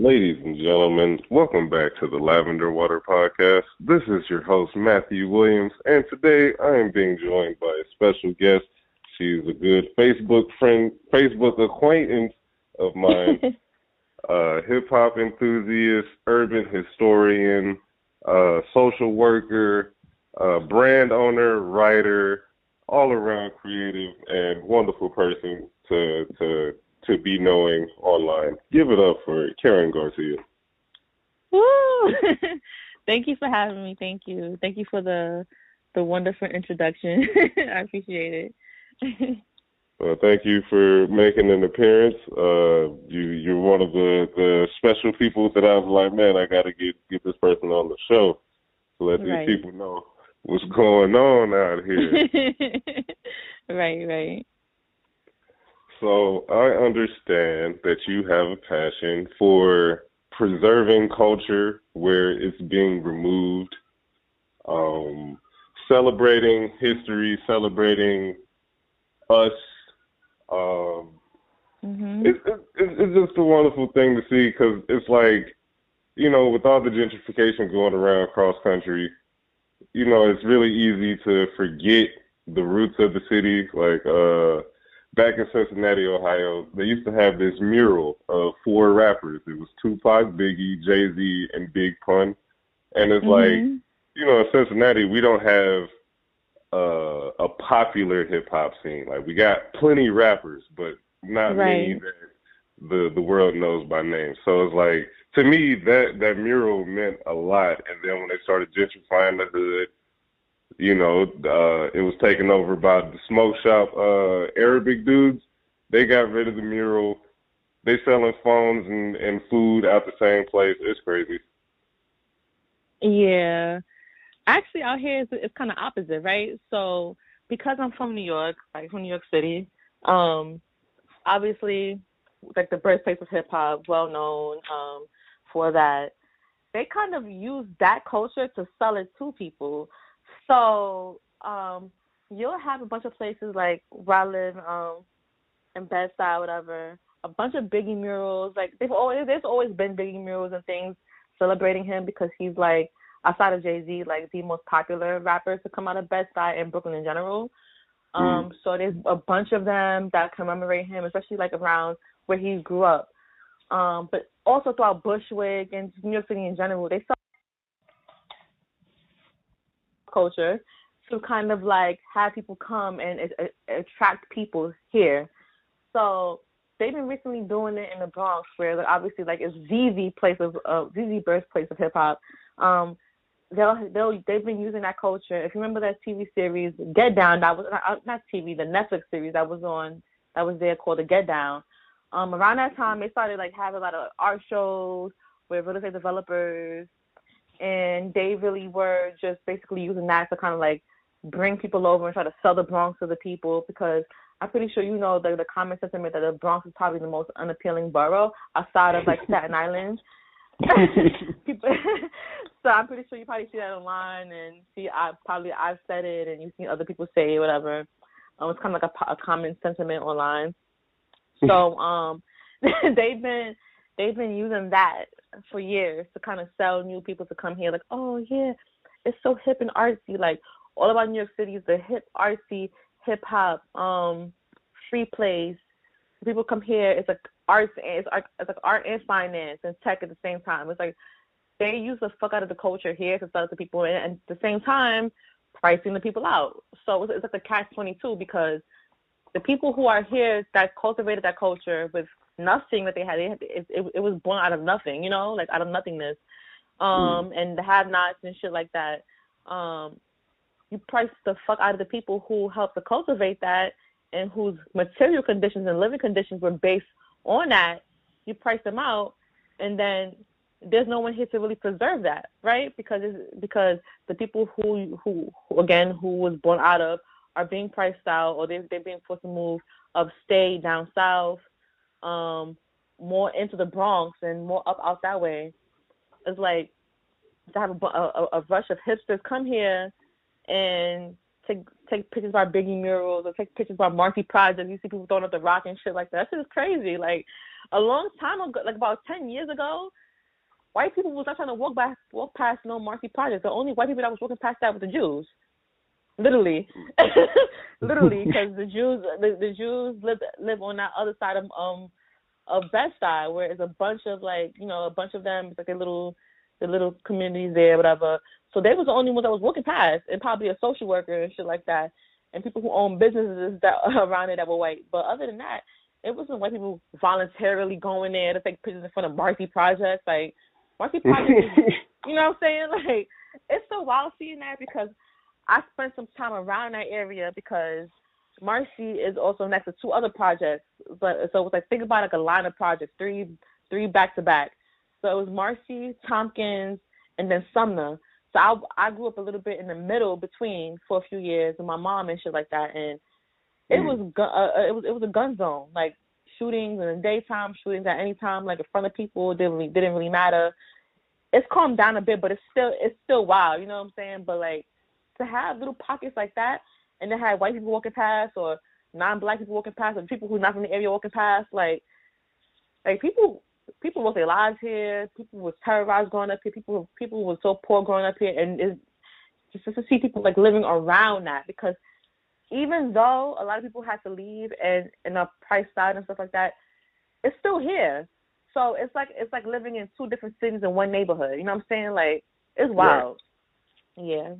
Ladies and gentlemen, welcome back to the Lavender Water Podcast. This is your host, Matthew Williams, and today I am being joined by a special guest. She's a good Facebook friend, Facebook acquaintance of mine, uh, hip hop enthusiast, urban historian, uh, social worker, uh, brand owner, writer, all around creative and wonderful person to to to be knowing online. Give it up for Karen Garcia. Woo! Thank you for having me. Thank you. Thank you for the the wonderful introduction. I appreciate it. well, thank you for making an appearance. Uh, you you're one of the, the special people that I was like, man, I got to get get this person on the show to let right. these people know what's going on out here. right, right. So I understand that you have a passion for preserving culture where it's being removed, um, celebrating history, celebrating us. Um, mm-hmm. it's, it's, it's just a wonderful thing to see because it's like, you know, with all the gentrification going around cross country, you know, it's really easy to forget the roots of the city. Like, uh, back in Cincinnati, Ohio, they used to have this mural of four rappers. It was Tupac, Biggie, Jay Z, and Big Pun. And it's mm-hmm. like, you know, in Cincinnati, we don't have uh, a popular hip hop scene. Like we got plenty rappers, but not right. many that the the world knows by name. So it's like to me that that mural meant a lot. And then when they started gentrifying the hood, you know, uh, it was taken over by the smoke shop uh, Arabic dudes. They got rid of the mural. They selling phones and, and food out the same place. It's crazy. Yeah, actually, out here it's, it's kind of opposite, right? So because I'm from New York, like from New York City, um, obviously, like the birthplace of hip hop, well known um, for that. They kind of use that culture to sell it to people. So um, you'll have a bunch of places like where I live um, in Bed-Stuy, whatever. A bunch of Biggie murals. Like they've always there's always been Biggie murals and things celebrating him because he's like outside of Jay Z, like the most popular rappers to come out of Bed-Stuy and Brooklyn in general. Mm. Um, so there's a bunch of them that commemorate him, especially like around where he grew up. Um, but also throughout Bushwick and New York City in general, they sell culture to kind of like have people come and attract people here. So they've been recently doing it in the Bronx, where like, obviously like it's ZZ place of uh, ZZ birthplace of hip hop. Um, they'll they'll they've been using that culture. If you remember that TV series Get Down, that was not, not TV, the Netflix series that was on that was there called the Get Down. Um, around that time, they started like having a lot of art shows with real estate developers and they really were just basically using that to kind of like bring people over and try to sell the Bronx to the people because I'm pretty sure you know the the common sentiment that the Bronx is probably the most unappealing borough outside of like Staten Island. people, so I'm pretty sure you probably see that online and see I probably I've said it and you've seen other people say it, whatever. Um, it's kind of like a, a common sentiment online. So um, they've been they've been using that for years to kind of sell new people to come here. Like, oh yeah, it's so hip and artsy. Like all about New York City is the hip, artsy, hip hop, um, free place. People come here. It's like arts and it's, art, it's like art and finance and tech at the same time. It's like they use the fuck out of the culture here to sell to people, and, and at the same time, pricing the people out. So it's, it's like a catch twenty two because the people who are here that cultivated that culture with nothing that they had. They had it, it, it was born out of nothing, you know, like out of nothingness. Um, mm. and the have-nots and shit like that. Um, you price the fuck out of the people who helped to cultivate that and whose material conditions and living conditions were based on that. You price them out, and then there's no one here to really preserve that, right? Because it's, because the people who, who who again who was born out of are being priced out, or they they're being forced to move upstate, down south, um, more into the Bronx and more up out that way. It's like to have a, a, a rush of hipsters come here and take take pictures by Biggie murals or take pictures by Marcy projects. You see people throwing up the rock and shit like that. That shit is crazy. Like, a long time ago, like about ten years ago, white people was not trying to walk by walk past no Marcy project. The only white people that was walking past that was the Jews. Literally, literally, because the Jews the, the Jews live live on that other side of um of Bed-Stuy, where it's a bunch of like you know a bunch of them. It's like a little the little communities there, whatever. So they was the only ones that was walking past, and probably a social worker and shit like that, and people who own businesses that around it that were white. But other than that, it wasn't white people voluntarily going there to take pictures in front of Marcy projects. Like Marcy projects, you know what I'm saying? Like it's so wild seeing that because I spent some time around that area because Marcy is also next to two other projects. But so it's like think about like a line of projects, three three back to back. So it was Marcy, Tompkins, and then Sumner. So I I grew up a little bit in the middle between for a few years with my mom and shit like that, and it mm. was uh, uh, it was it was a gun zone, like shootings in the daytime, shootings at any time, like in front of people didn't really, didn't really matter. It's calmed down a bit, but it's still it's still wild, you know what I'm saying? But like to have little pockets like that, and then have white people walking past or non-black people walking past or people who are not from the area walking past, like like people people lost their lives here. People was terrorized growing up here. People people were so poor growing up here, and it's just to see people like living around that because even though a lot of people had to leave and and are priced out and stuff like that, it's still here. So it's like it's like living in two different cities in one neighborhood. You know what I'm saying? Like it's wild. Right. Yeah.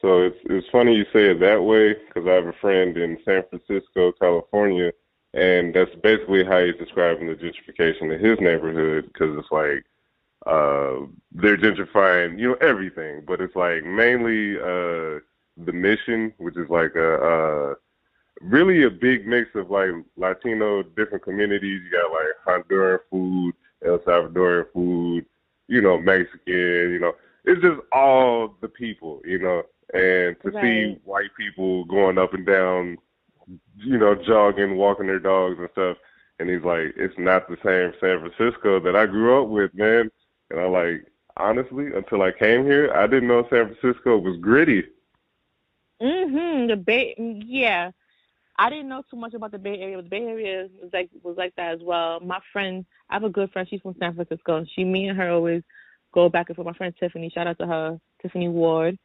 So it's it's funny you say it that way because I have a friend in San Francisco, California, and that's basically how he's describing the gentrification in his neighborhood because it's like uh they're gentrifying you know everything but it's like mainly uh the mission which is like a uh really a big mix of like latino different communities. You got like honduran food el salvadorian food you know mexican you know. It's just all the people you know and to right. see white people going up and down you know, jogging, walking their dogs and stuff. And he's like, it's not the same San Francisco that I grew up with, man. And I'm like, honestly, until I came here, I didn't know San Francisco was gritty. Mhm. The Bay, yeah. I didn't know too much about the Bay Area. But the Bay Area was like was like that as well. My friend, I have a good friend. She's from San Francisco. She, me, and her always go back and forth. My friend Tiffany, shout out to her, Tiffany Ward.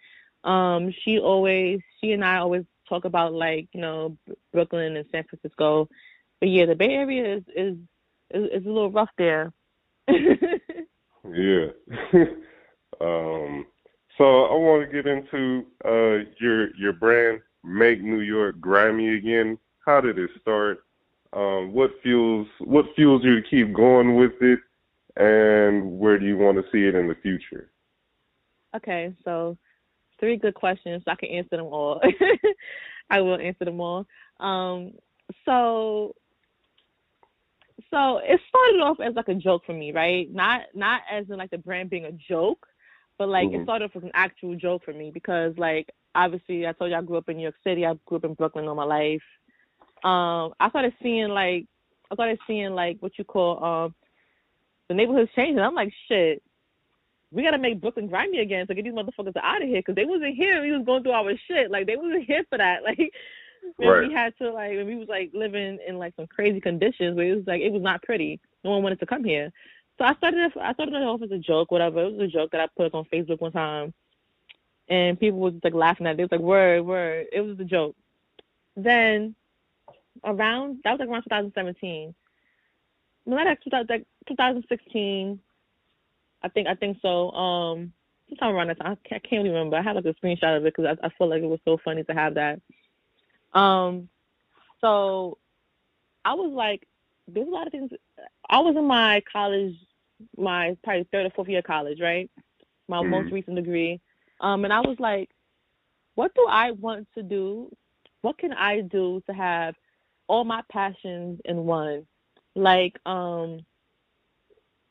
Um, she always, she and I always talk about like you know Brooklyn and San Francisco, but yeah, the Bay Area is is is, is a little rough there. yeah. um. So I want to get into uh your your brand, Make New York Grimy Again. How did it start? Um, what fuels what fuels you to keep going with it, and where do you want to see it in the future? Okay, so three good questions. I can answer them all. I will answer them all. Um, so so it started off as like a joke for me, right? Not not as in like the brand being a joke, but like mm-hmm. it started off as an actual joke for me because like obviously I told you I grew up in New York City. I grew up in Brooklyn all my life. Um, I started seeing like I started seeing like what you call um the neighborhood's changing. I'm like shit we gotta make Brooklyn grimy again. So get these motherfuckers out of here because they wasn't here. We was going through our shit. Like they wasn't here for that. Like right. we had to like when we was like living in like some crazy conditions where it was like it was not pretty. No one wanted to come here. So I started I started it off as a joke, whatever. It was a joke that I put up on Facebook one time, and people was like laughing at it. It was like word word. It was a joke. Then around that was like around 2017. No, not like 2016 I think I think so. Um, sometime around that time, I can't, I can't remember. I have like a screenshot of it because I, I feel like it was so funny to have that. Um, so I was like, there's a lot of things. I was in my college, my probably third or fourth year of college, right? My mm-hmm. most recent degree. Um, and I was like, what do I want to do? What can I do to have all my passions in one? Like, um,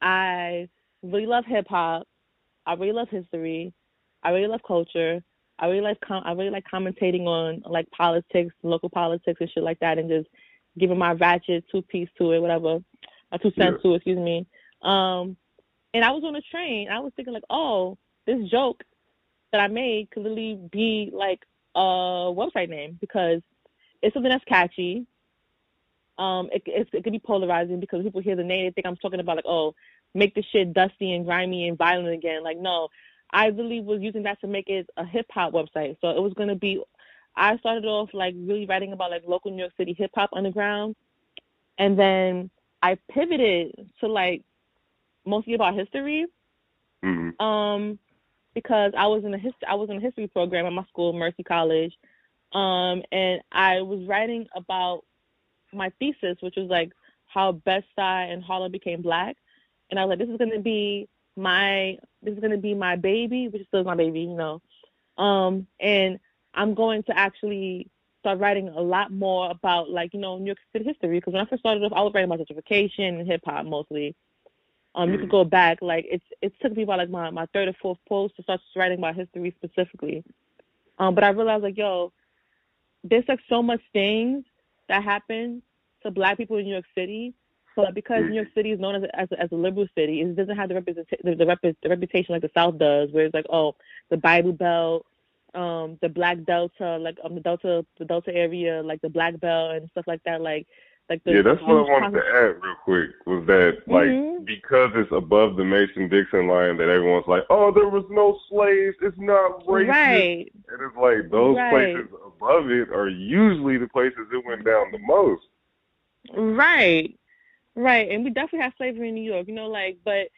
I really love hip hop. I really love history. I really love culture. I really like com- I really like commentating on like politics, local politics and shit like that, and just giving my ratchet two piece to it, whatever, a two cents yeah. to it, excuse me. Um, and I was on a train. I was thinking like, oh, this joke that I made could literally be like a website name because it's something that's catchy. um, it, it, it could be polarizing because people hear the name, they think I'm talking about like, oh, make the shit dusty and grimy and violent again. Like, no, I really was using that to make it a hip hop website. So it was gonna be. I started off like really writing about like local New York City hip hop underground, and then I pivoted to like mostly about history. Mm-hmm. Um, because I was in a hist- I was in a history program at my school, Mercy College, um, and I was writing about my thesis, which was like how Best Side and Harlem became black, and I was like, this is gonna be my this is gonna be my baby, which is still my baby, you know, um, and I'm going to actually start writing a lot more about like you know New York City history because when I first started off, I was writing about gentrification and hip hop mostly. Um, you could go back like it's it took me about like my my third or fourth post to start writing about history specifically. Um, but I realized like yo, there's like so much things that happen to Black people in New York City, but because New York City is known as a, as a, as a liberal city, it doesn't have the representation the, the, rep- the reputation like the South does, where it's like oh the Bible Belt, um, the Black Delta, like um the Delta the Delta area, like the Black Belt and stuff like that, like like the yeah, that's what I wanted to add real quick was that like Mhm. because it's above the Mason Dixon line that everyone's like, oh, there was no slaves, it's not racist, Right. and it's like those Right. places above it are usually the places it went down the most. Right, right, and we definitely have slavery in New York, you know, like, but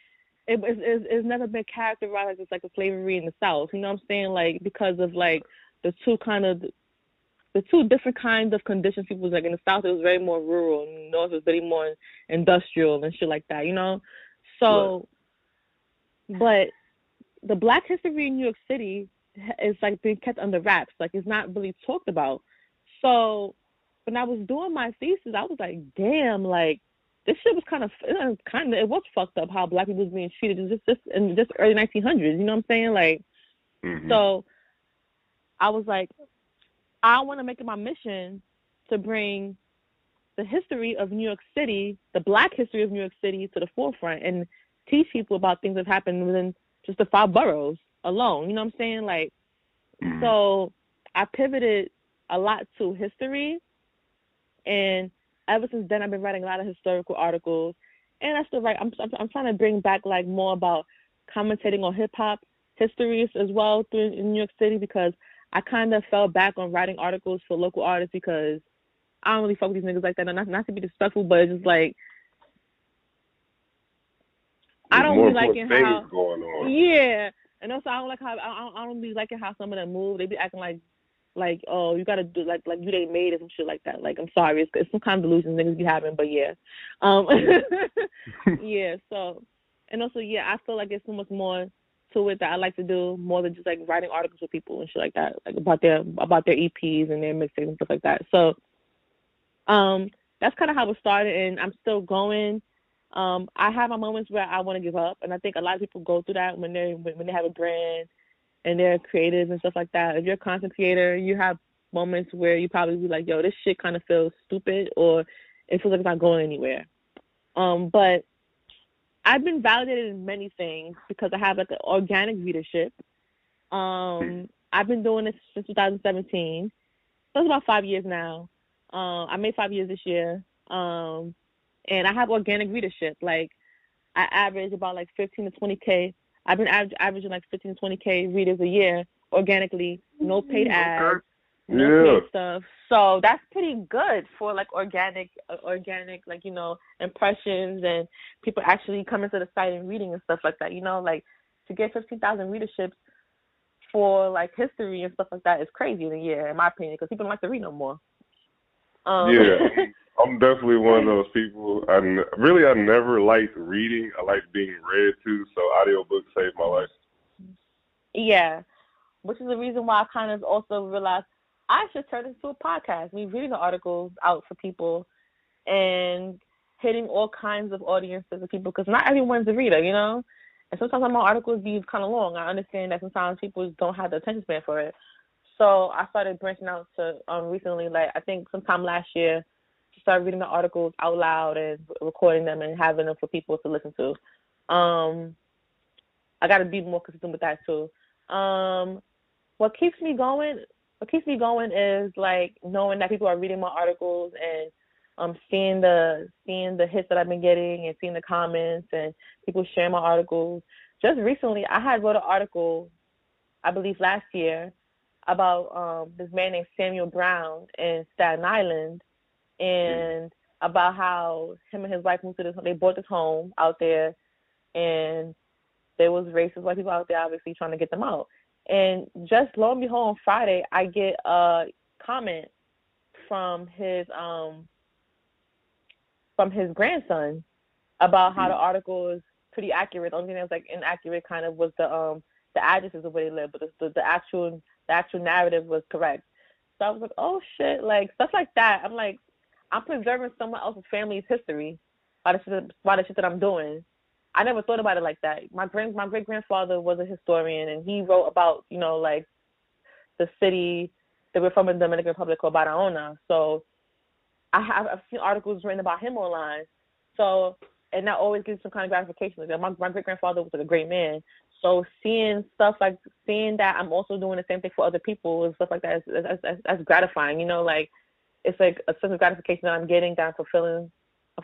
it, it's, it's, it's never been characterized as like a slavery in the South, you know what I'm saying? Like because of like the two kind of the two different kinds of conditions people was like in the South it was very more rural, and the North was very more industrial and shit like that, you know. So, but the Black history in New York City is like being kept under wraps, like it's not really talked about. So when I was doing my thesis, I was like, damn, like this shit was kind of kind of it was fucked up how black people was being treated just just in just early 1900s. You know what I'm saying? Like, Mhm. so I was like, I want to make it my mission to bring the history of New York City, the black history of New York City, to the forefront and teach people about things that happened within just the five boroughs alone. You know what I'm saying? Like, Mhm. so I pivoted a lot to history, and ever since then I've been writing a lot of historical articles, and I still write. I'm I'm, I'm trying to bring back like more about commentating on hip hop histories as well through in New York City because I kind of fell back on writing articles for local artists because I don't really fuck with these niggas like that. Not not to be disrespectful, but it's just like I don't be liking important how going on. yeah, and also I don't like how I don't, I don't be liking how some of them move. They be acting like like oh you gotta do like like you they made it some shit like that. Like I'm sorry, it's, it's some kind of delusions niggas be having, but yeah, um, yeah. So and also yeah, I feel like there's so much more to it that I like to do more than just like writing articles with people and shit like that, like about their about their EPs and their mixtapes and stuff like that. So um, that's kind of how it started, and I'm still going. Um, I have my moments where I want to give up, and I think a lot of people go through that when they when when they have a brand and they're creative and stuff like that. If you're a content creator, you have moments where you probably be like, "Yo, this shit kind of feels stupid," or it feels like it's not going anywhere. Um, but I've been validated in many things because I have like an organic readership. Um, I've been doing this since 2017. So it's about five years now. Um, I made five years this year. Um, and I have organic readership. Like I average about like 15 to 20k. I've been aver- averaging like 15 20k readers a year organically, no paid ads, no Yeah. paid stuff. So that's pretty good for like organic, uh, organic like you know impressions and people actually coming to the site and reading and stuff like that. You know, like to get 15,000 readerships for like history and stuff like that is crazy in a year, in my opinion, because people don't like to read no more. Um, Yeah, I'm- definitely one of those people. I n- really I never liked reading. I like being read to, so audiobooks saved my life. Yeah, which is the reason why I kind of also realized I should turn this into a podcast. Me reading the articles out for people and hitting all kinds of audiences of people because not everyone's a reader, you know. And sometimes my articles be kind of long. I understand that sometimes people don't have the attention span for it. So I started branching out to um recently, like I think sometime last year, to start reading the articles out loud and recording them and having them for people to listen to. Um, I got to be more consistent with that too. Um, what keeps me going, what keeps me going is like knowing that people are reading my articles and um, seeing the seeing the hits that I've been getting and seeing the comments and people sharing my articles. Just recently, I had wrote an article, I believe last year, about um, this man named Samuel Brown in Staten Island, and about how him and his wife moved to this. They bought this home out there, and there was racist white people out there, obviously trying to get them out. And just lo and behold, on Friday, I get a comment from his um from his grandson about how the mm. article is pretty accurate. The only thing that was like inaccurate kind of was the um the addresses of where they live, but the, the, the actual the actual narrative was correct. So I was like, oh shit, like stuff like that. I'm like, I'm preserving someone else's family's history by the shit, by the shit that I'm doing. I never thought about it like that. My grand my great grandfather was a historian and he wrote about you know like the city that we're from in the Dominican Republic called Barahona. So I have I've seen articles written about him online. So and that always gives some kind of gratification. Like my my great grandfather was like a great man. So seeing stuff like seeing that I'm also doing the same thing for other people and stuff like that is that's, that's gratifying. You know, like it's like a sense of gratification that I'm getting that I'm fulfilling,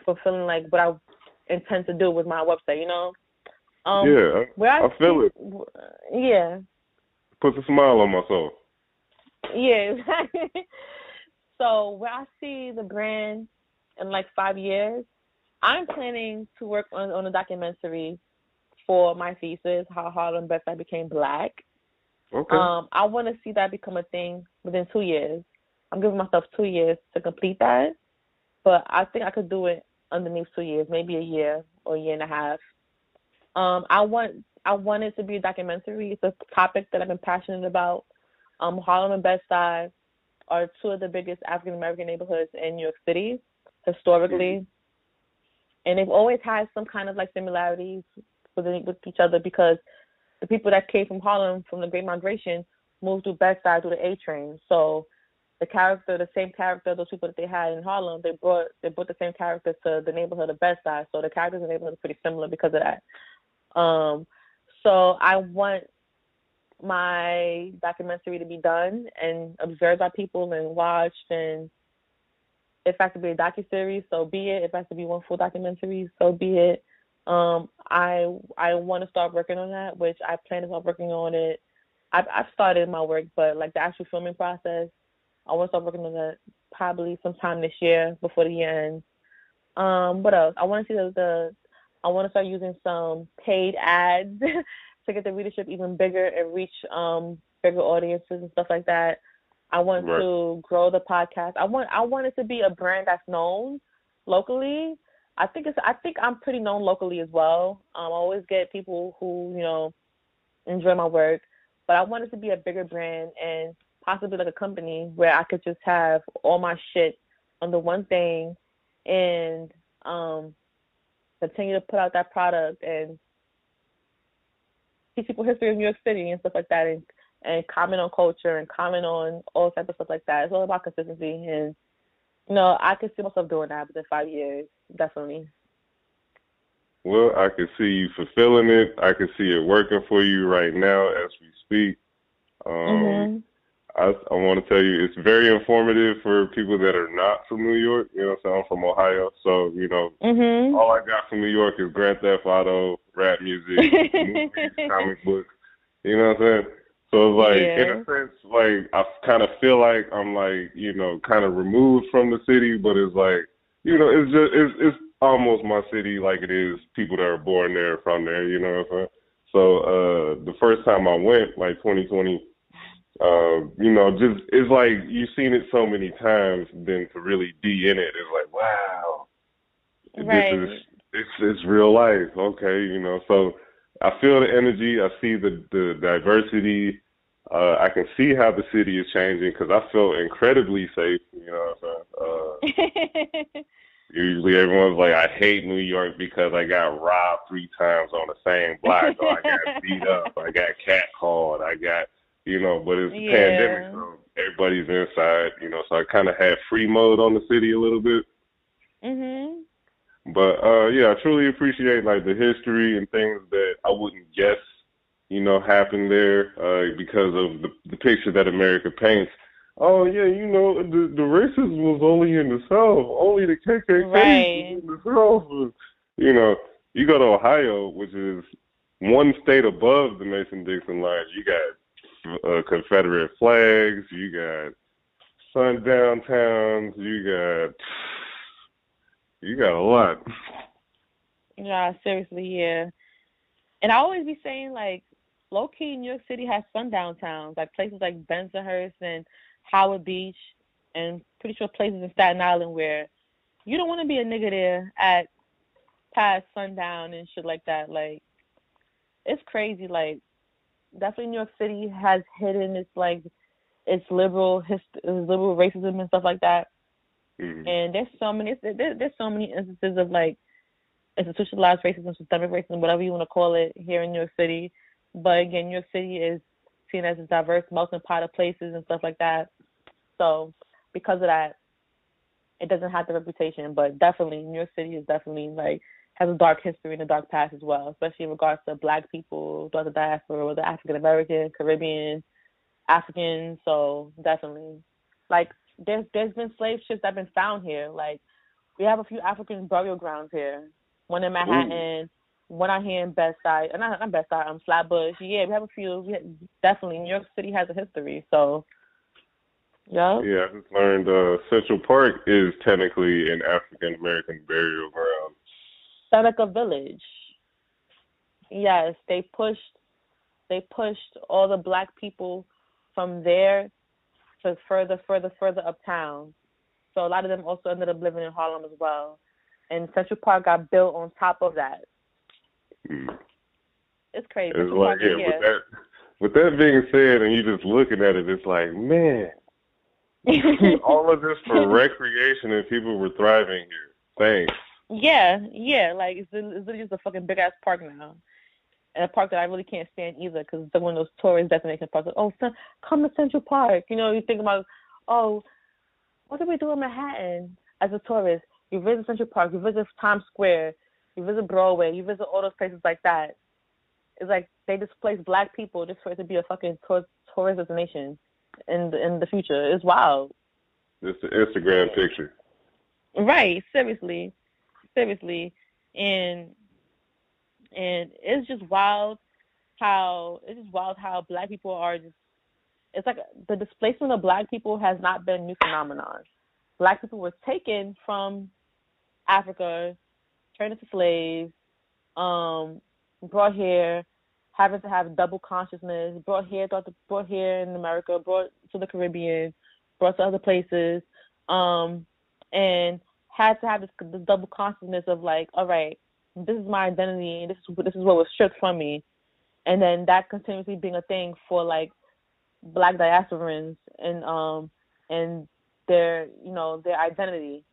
fulfilling like what I intend to do with my website. You know. Um, yeah, where I, I feel it. Yeah. Puts a smile on my soul. Yeah, so where I see the brand in like five years, I'm planning to work on, on a documentary for my thesis, how Harlem and Bed-Stuy became black. Okay. Um, I want to see that become a thing within two years. I'm giving myself two years to complete that, but I think I could do it underneath two years, maybe a year or a year and a half. Um, I want I want it to be a documentary. It's a topic that I've been passionate about. Um, Harlem and Bed-Stuy are two of the biggest African American neighborhoods in New York City historically, mm-hmm. and they've always had some kind of like similarities with with each other because the people that came from Harlem from the Great Migration moved to Bed-Stuy through the A train. So the character, the same character, those people that they had in Harlem, they brought they brought the same characters to the neighborhood of Bed-Stuy. So the characters in the neighborhood are pretty similar because of that. Um, so I want my documentary to be done and observed by people and watched and if I to be a docu series, so be it. If I to be one full documentary, so be it. Um, I I want to start working on that, which I plan to start working on it. I've I've started my work, but like the actual filming process, I want to start working on that probably sometime this year before the year ends. Um, what else? I want to see the, the I want to start using some paid ads to get the readership even bigger and reach um bigger audiences and stuff like that. I want right. to grow the podcast. I want I want it to be a brand that's known locally. I think it's I think I'm pretty known locally as well. Um, I always get people who you know enjoy my work, but I wanted to be a bigger brand and possibly like a company where I could just have all my shit under one thing and um continue to put out that product and teach people history of New York City and stuff like that, and and comment on culture and comment on all type of stuff like that. It's all about consistency, and know, I can see myself doing that within five years, definitely. Well, I can see you fulfilling it. I can see it working for you right now as we speak. Um, mm-hmm. I, I want to tell you, it's very informative for people that are not from New York. You know, so I'm from Ohio, so you know, mm-hmm. all I got from New York is Grand Theft Auto, rap music, movies, comic books. You know what I'm saying? So it's like, yeah. in a sense, like I kind of feel like I'm like, you know, kind of removed from the city, but it's like, you know, it's just it's it's almost my city, like it is people that are born there from there. You know what I'm saying? So uh the first time I went, like 2020 uh, you know, just it's like you've seen it so many times, then to really be in it, it's like, wow, right. this is it's it's real life. Okay, you know, so I feel the energy, I see the the diversity. Uh, I can see how the city is changing because I feel incredibly safe. You know, what I'm saying? uh, usually everyone's like, I hate New York because I got robbed three times on the same block, or I got beat up, I got catcalled, I got you know, but it's a yeah. pandemic, so everybody's inside, you know, so I kind of had free mode on the city a little bit. Mhm. But uh yeah, I truly appreciate like the history and things that I wouldn't guess, you know, happened there uh because of the, the picture that America paints. oh yeah, you know the the racism was only in the South, only the KKK Right. was in the South. You know, you go to Ohio, which is one state above the Mason-Dixon line. You got uh, Confederate flags. You got sundown towns. You got you got a lot. Yeah, seriously, yeah. And I always be saying like, low key, New York City has sundown downtowns, like places like Bensonhurst and Howard Beach, and pretty sure places in Staten Island where you don't want to be a nigga there at past sundown and shit like that. Like, it's crazy. Like, definitely New York City has hidden its like its liberal its liberal racism and stuff like that. Mhm. And there's so many there, there's so many instances of like institutionalized racism, systemic racism, whatever you want to call it, here in New York City. But again, New York City is seen as a diverse melting pot of places and stuff like that. So because of that, it doesn't have the reputation. But definitely, New York City is definitely like has a dark history and a dark past as well, especially in regards to Black people, throughout the diaspora, whether African American, Caribbean, African. So definitely, like there's there's been slave ships that have been found here. Like we have a few African burial grounds here. One in Manhattan, one out here in Bed-Stuy. Uh, not not Bed-Stuy, um Flatbush. Yeah, we have a few. We have, definitely New York City has a history. So yeah. Yeah, I just learned uh, Central Park is technically an African American burial ground. Seneca Village. Yes, they pushed they pushed all the black people from there to further, further, further uptown. So a lot of them also ended up living in Harlem as well. And Central Park got built on top of that. Mm. It's crazy. It's like, yeah, with that, with that being said, and you just looking at it, it's like, man, all of this for recreation and people were thriving here. Thanks. Yeah, yeah. Like it's, it's literally just a fucking big ass park now, and a park that I really can't stand either because it's one of those tourist destination parks. Like, oh, come to Central Park. You know, you think about, oh, what do we do in Manhattan as a tourist? You visit Central Park, you visit Times Square, you visit Broadway, you visit all those places like that. It's like they displace black people just for it to be a fucking tour- tourist destination in the, in the future. It's wild. It's the Instagram picture. Right, seriously, seriously, and and it's just wild how it's just wild how black people are just. It's like the displacement of black people has not been a new phenomenon. Black people were taken from Africa, turned into slaves, um, brought here, having to have double consciousness, brought here, the, brought here in America, brought to the Caribbean, brought to other places, um, and had to have this, this double consciousness of like, all right, this is my identity, and this is this is what was stripped from me, and then that continuously being a thing for like black diasporans and um and their you know their identity,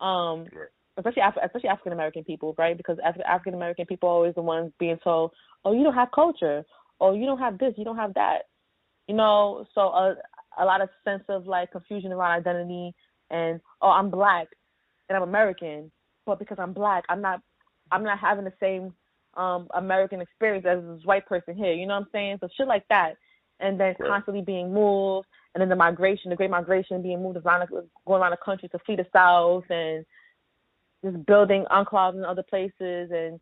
um, Right. especially Af- especially African American people, right? Because Af- African American people are always the ones being told, oh, you don't have culture, oh, you don't have this, you don't have that, you know. So a a lot of sense of like confusion around identity and oh, I'm black and I'm American, but because I'm black, I'm not I'm not having the same um American experience as this white person here. You know what I'm saying? So shit like that, and then Right. constantly being moved, and then the migration, the Great Migration, being moved around, going around the country to flee the South, and just building enclaves in other places, and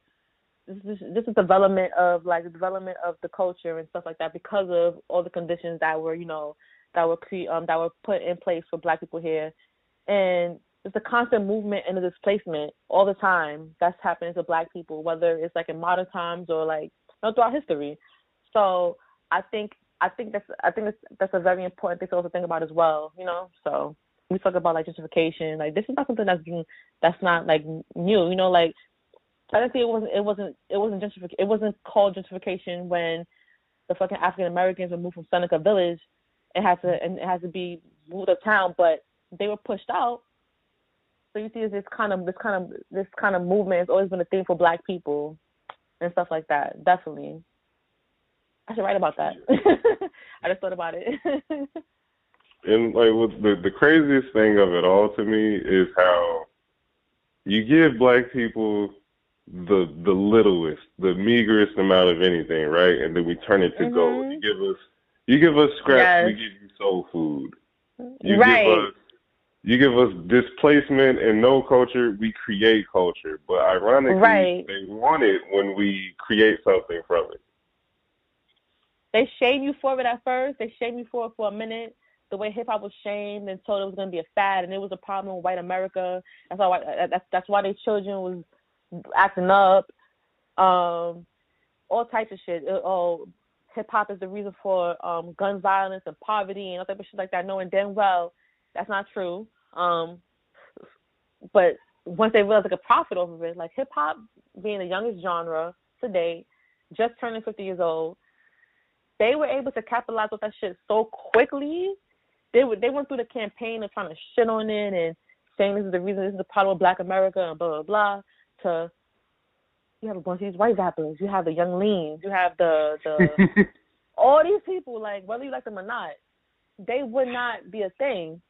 this is this is development of like the development of the culture and stuff like that because of all the conditions that were you know that were cre- um that were put in place for Black people here, and it's a constant movement and a displacement all the time that's happening to Black people, whether it's like in modern times or like you know, throughout history. So I think I think that's I think that's that's a very important thing to also think about as well. You know, so we talk about like gentrification, like this is not something that's being that's not like new. You know, like technically it wasn't it wasn't it wasn't gentrification it wasn't called gentrification when the fucking African Americans were moved from Seneca Village. It has to and it has to be moved uptown, but they were pushed out. So you see this kind of this kind of this kind of movement has always been a thing for black people and stuff like that. Definitely. I should write about that. I just thought about it. And like what the the craziest thing of it all to me is how you give black people the the littlest, the meagerest amount of anything, right? And then we turn it to gold. Mhm. You give us you give us scraps, we give you soul food. You right. give us you give us displacement and no culture, we create culture. But ironically, right. they want it when we create something from it. They shame you for it at first. They shame you for it for a minute. The way hip hop was shamed and told it was gonna be a fad, and it was a problem with white America. That's why that's that's why their children was acting up. Um, all types of shit. Uh, oh, hip hop is the reason for um gun violence and poverty and all type of shit like that. Knowing damn well that's not true. Um, but once they realized they could profit over it, like hip hop being the youngest genre to date, just turning 50 years old, they were able to capitalize with that shit so quickly. They were, they went through the campaign of trying to shit on it and saying this is the reason this is the problem with Black America and blah blah blah. To you have a bunch of these white rappers, you have the Yung Leans, you have the the all these people like whether you like them or not, they would not be a thing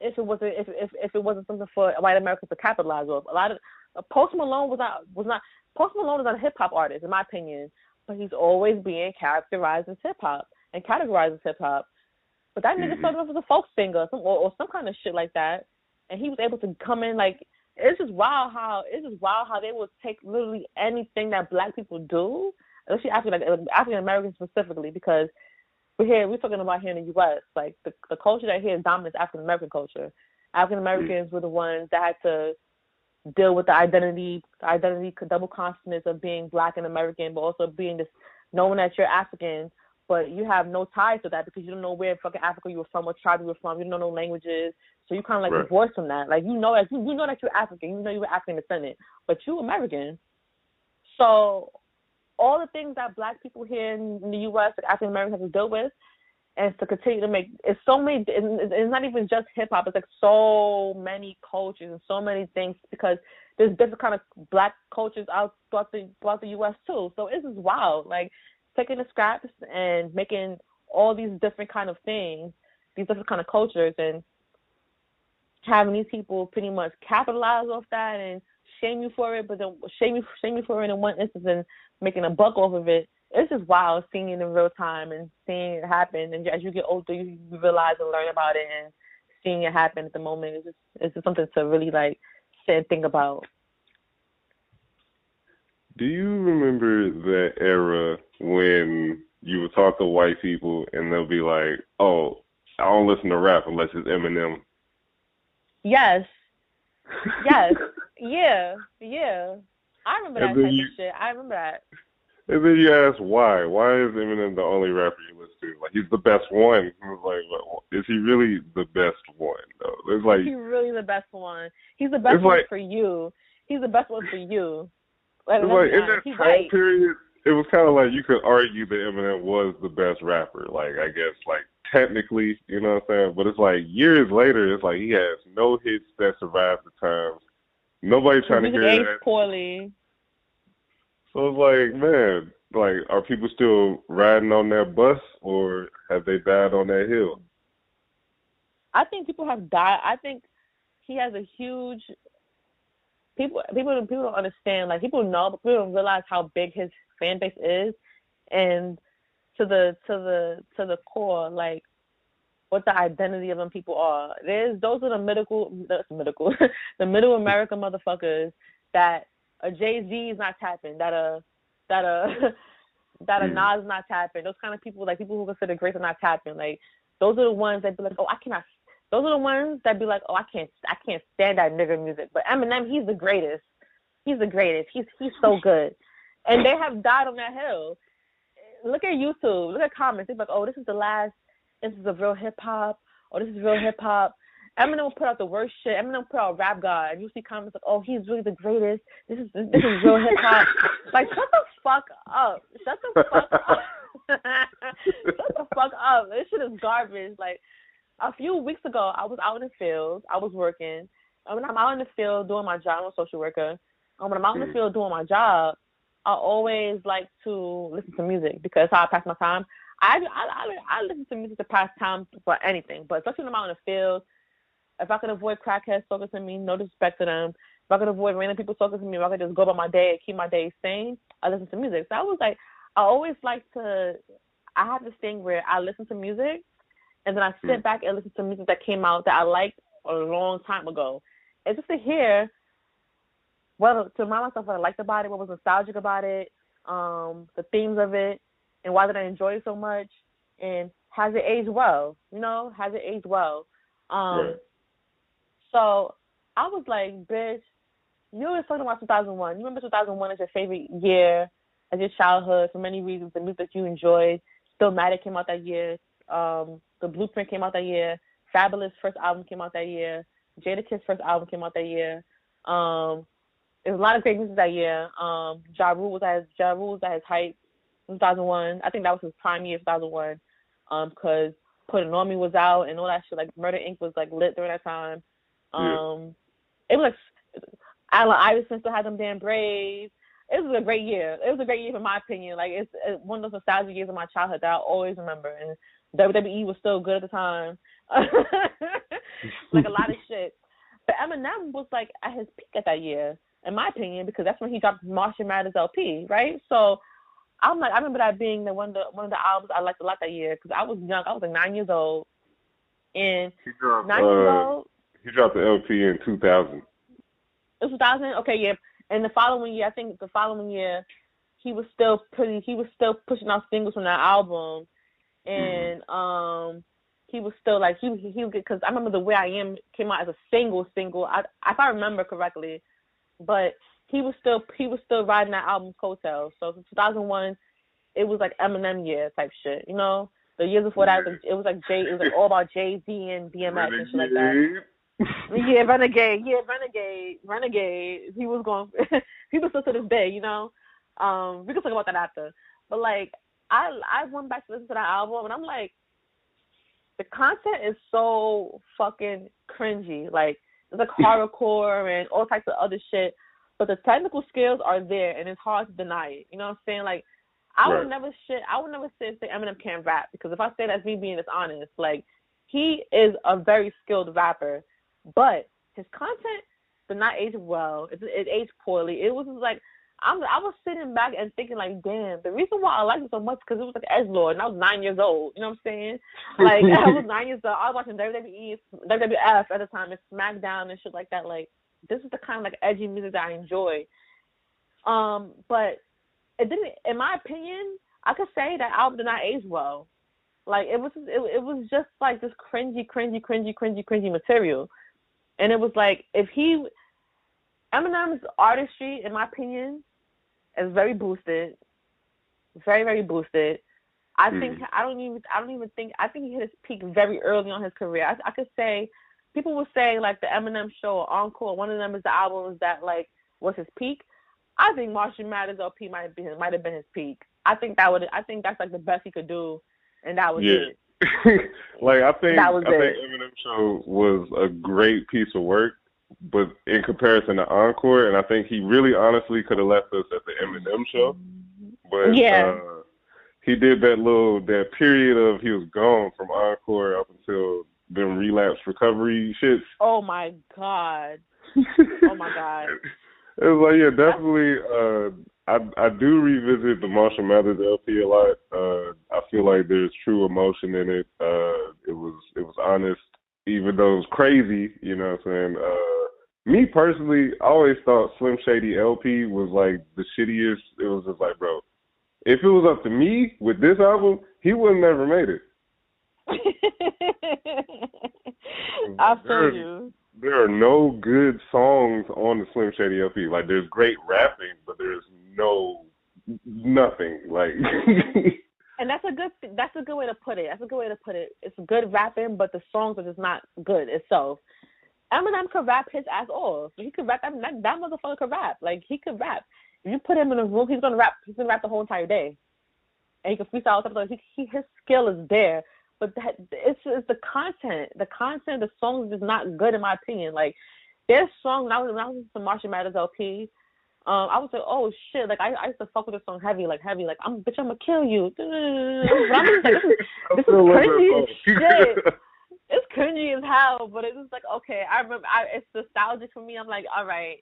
if it wasn't if if, if it wasn't something for white Americans to capitalize off. A lot of uh, Post Malone was not was not Post Malone is not a hip hop artist in my opinion, but he's always being characterized as hip hop and categorized as hip hop. But that nigga mm-hmm. started off as a folk singer or some, or, or some kind of shit like that, and he was able to come in like it's just wild how it's just wild how they will take literally anything that black people do, especially African like African Americans specifically, because we're here we're talking about here in the US, like the the culture that here dominates African American culture. African Americans were the ones that had to deal with the identity the identity double consciousness of being black and American, but also being this knowing that you're African, but you have no ties to that because you don't know where fucking Africa you were from, what tribe you were from, you don't know no languages. So you kind of like right. divorced from that. Like you know that you, you know that you're African, you know you were African descendant, but you American. So all the things that black people here in, the U.S., like African Americans, have to deal with, and to continue to make it's so many. It's not even just hip hop. It's like so many cultures and so many things because there's different kind of black cultures out throughout the throughout the U.S. too. So it's just wild. Like taking the scraps and making all these different kind of things, these different kind of cultures, and having these people pretty much capitalize off that and shame you for it, but then shame you shame you for it in one instance and making a buck off of it. It's just wild seeing it in real time and seeing it happen. And as you get older, you realize and learn about it, and seeing it happen at the moment is just it's just something to really like sit and think about. Do you remember that era when you would talk to white people and they'll be like, "Oh, I don't listen to rap unless it's Eminem." Yes. Yes. yeah. Yeah. I remember that type you, of shit. I remember that. And then you ask why? Why is Eminem the only rapper you listen to? Like he's the best one. I was like, well, is he really the best one? Though it's like he's really the best one. He's the best one like, for you. He's the best one for you. Like, like in that time period, it was kind of like you could argue that Eminem was the best rapper. Like I guess like technically, you know what I'm saying? But it's like years later, it's like he has no hits that survived the times. Nobody trying to hear that. poorly. So it's like, man, like, are people still riding on that bus, or have they died on that hill? I think people have died. I think he has a huge people. People people don't understand. Like people know, but people don't realize how big his fan base is, and to the to the to the core, like what the identity of them people are. There's those are the medical, the medical, the middle America motherfuckers that a Jay Z is not tapping, that a that a that a mm. Nas not tapping. Those kind of people, like people who consider great are not tapping. Like those are the ones that be like, oh, I cannot. Those are the ones that be like, oh, I can't, I can't stand that nigga music. But Eminem, he's the greatest. He's the greatest. He's he's so good. And they have died on that hill. Look at YouTube. Look at comments. They're like, oh, this is the last instance a real hip hop. or this is real hip hop. Eminem will put out the worst shit. Eminem put out Rap God, and you see comments like, "Oh, he's really the greatest. This is this is real hip hop." like, shut the fuck up. Shut the fuck up. shut the fuck up. This shit is garbage. Like, a few weeks ago, I was out in the field. I was working. And when I'm out in the field doing my job, I'm a social worker. And when I'm out in the mm. field doing my job, I always like to listen to music because how I pass my time. I, I, I, I listen to music to pass time for anything, but especially when I'm out in the field if I could avoid crackheads talking to me, no disrespect to them. If I could avoid random people talking to me, if I could just go about my day and keep my day sane, I listen to music. So I was like, I always like to. I have this thing where I listen to music, and then I sit mm. back and listen to music that came out that I liked a long time ago. And just to hear well to remind myself what I liked about it, what was nostalgic about it, um, the themes of it, and why did I enjoy it so much, and has it aged well? You know, has it aged well? Um, right. So I was like, bitch, you were talking about 2001. You remember 2001 is your favorite year as your childhood for many reasons. The music that you enjoyed. Stillmatic came out that year. Um, the Blueprint came out that year. Fabolous first album came out that year. Jada Jadakiss first album came out that year. Um, there was a lot of great music that year. Um, Ja Rule was at his, ja Rule was at his height 2001. I think that was his prime year, 2001. Um, cause Putting On Me was out and all that shit. Like Murder Inc. was like lit during that time. Um, yeah. it was like Allen Iverson still had them damn braids. It was a great year. It was a great year, in my opinion. Like it's, it's one of those nostalgic years of my childhood that I always remember. And WWE was still good at the time. like a lot of shit. But Eminem was like at his peak at that year, in my opinion, because that's when he dropped Marshall Mathers LP, right? So I'm like, I remember that being the one of the one of the albums I liked a lot that year because I was young. I was like nine years old, and dropped, nine uh, years old. He dropped the LP in 2000. It was 2000. Okay, yeah. And the following year, I think the following year, he was still pretty. He was still pushing out singles from that album, and mm-hmm. um, he was still like he he because I remember the way I am came out as a single single. I if I remember correctly, but he was still he was still riding that album's coattails. So 2001, it was like Eminem year type shit, you know. The years before that, it was like Jay. It was like all about Jay Z and DMX Renegade. and shit like that. yeah, Renegade. Yeah, Renegade. Renegade. He was going. people still to this day, you know. Um, we can talk about that after. But like, I I went back to listen to that album, and I'm like, the content is so fucking cringy. Like, it's like horrorcore and all types of other shit but the technical skills are there, and it's hard to deny it. You know what I'm saying? Like, I right. would never shit. I would never say say Eminem can't rap because if I say that's me being dishonest, like he is a very skilled rapper, but his content did not age well. It, it aged poorly. It was like I'm, I was sitting back and thinking like, damn, the reason why I liked it so much because it was like Edge Lord, and I was nine years old. You know what I'm saying? Like I was nine years old. I was watching WWE, WWF at the time, and SmackDown and shit like that. Like this is the kind of like edgy music that I enjoy. Um, but it didn't, in my opinion, I could say that album did not age well. Like it was, it, it was just like this cringy, cringy, cringy, cringy, cringy material, and it was like if he, Eminem's artistry, in my opinion, is very boosted, very very boosted. I mm. think I don't even I don't even think I think he hit his peak very early on his career. I, I could say people will say like the Eminem show or Encore, one of them is the albums that like was his peak. I think Marshall Mathers LP might be might have been his peak. I think that would I think that's like the best he could do, and that was yeah. it. like I think I it. think Eminem show was a great piece of work, but in comparison to Encore, and I think he really honestly could have left us at the Eminem show. But yeah. Uh, he did that little that period of he was gone from Encore up until them relapse recovery shits. Oh my god. oh my god. It was like yeah, definitely. Uh, I I do revisit the Marshall Mathers LP a lot. Uh, I feel like there's true emotion in it. Uh, it was it was honest, even though it was crazy. You know what I'm saying? Uh, me personally, I always thought Slim Shady LP was like the shittiest. It was just like, bro, if it was up to me with this album, he would have never made it. I feel you. There are no good songs on the Slim Shady LP. Like there's great rapping, but there's no nothing. Like And that's a good that's a good way to put it. That's a good way to put it. It's good rapping, but the songs are just not good itself. Eminem could rap his ass off. He could rap. I mean, that, that motherfucker could rap. Like he could rap. If you put him in a room, he's gonna rap. He's gonna rap the whole entire day, and he can freestyle. Stuff. He, he his skill is there but that it's, it's the content. The content, the songs is not good in my opinion. Like there's songs when I was when I was listening to Marshall Mathers LP, um, I was like, oh shit, like I, I used to fuck with this song heavy, like heavy, like I'm bitch, I'm gonna kill you. But I'm just like, this is, this is cringy as shit. It's cringy as hell, but it's just like okay, I remember, I, it's nostalgic for me. I'm like, all right,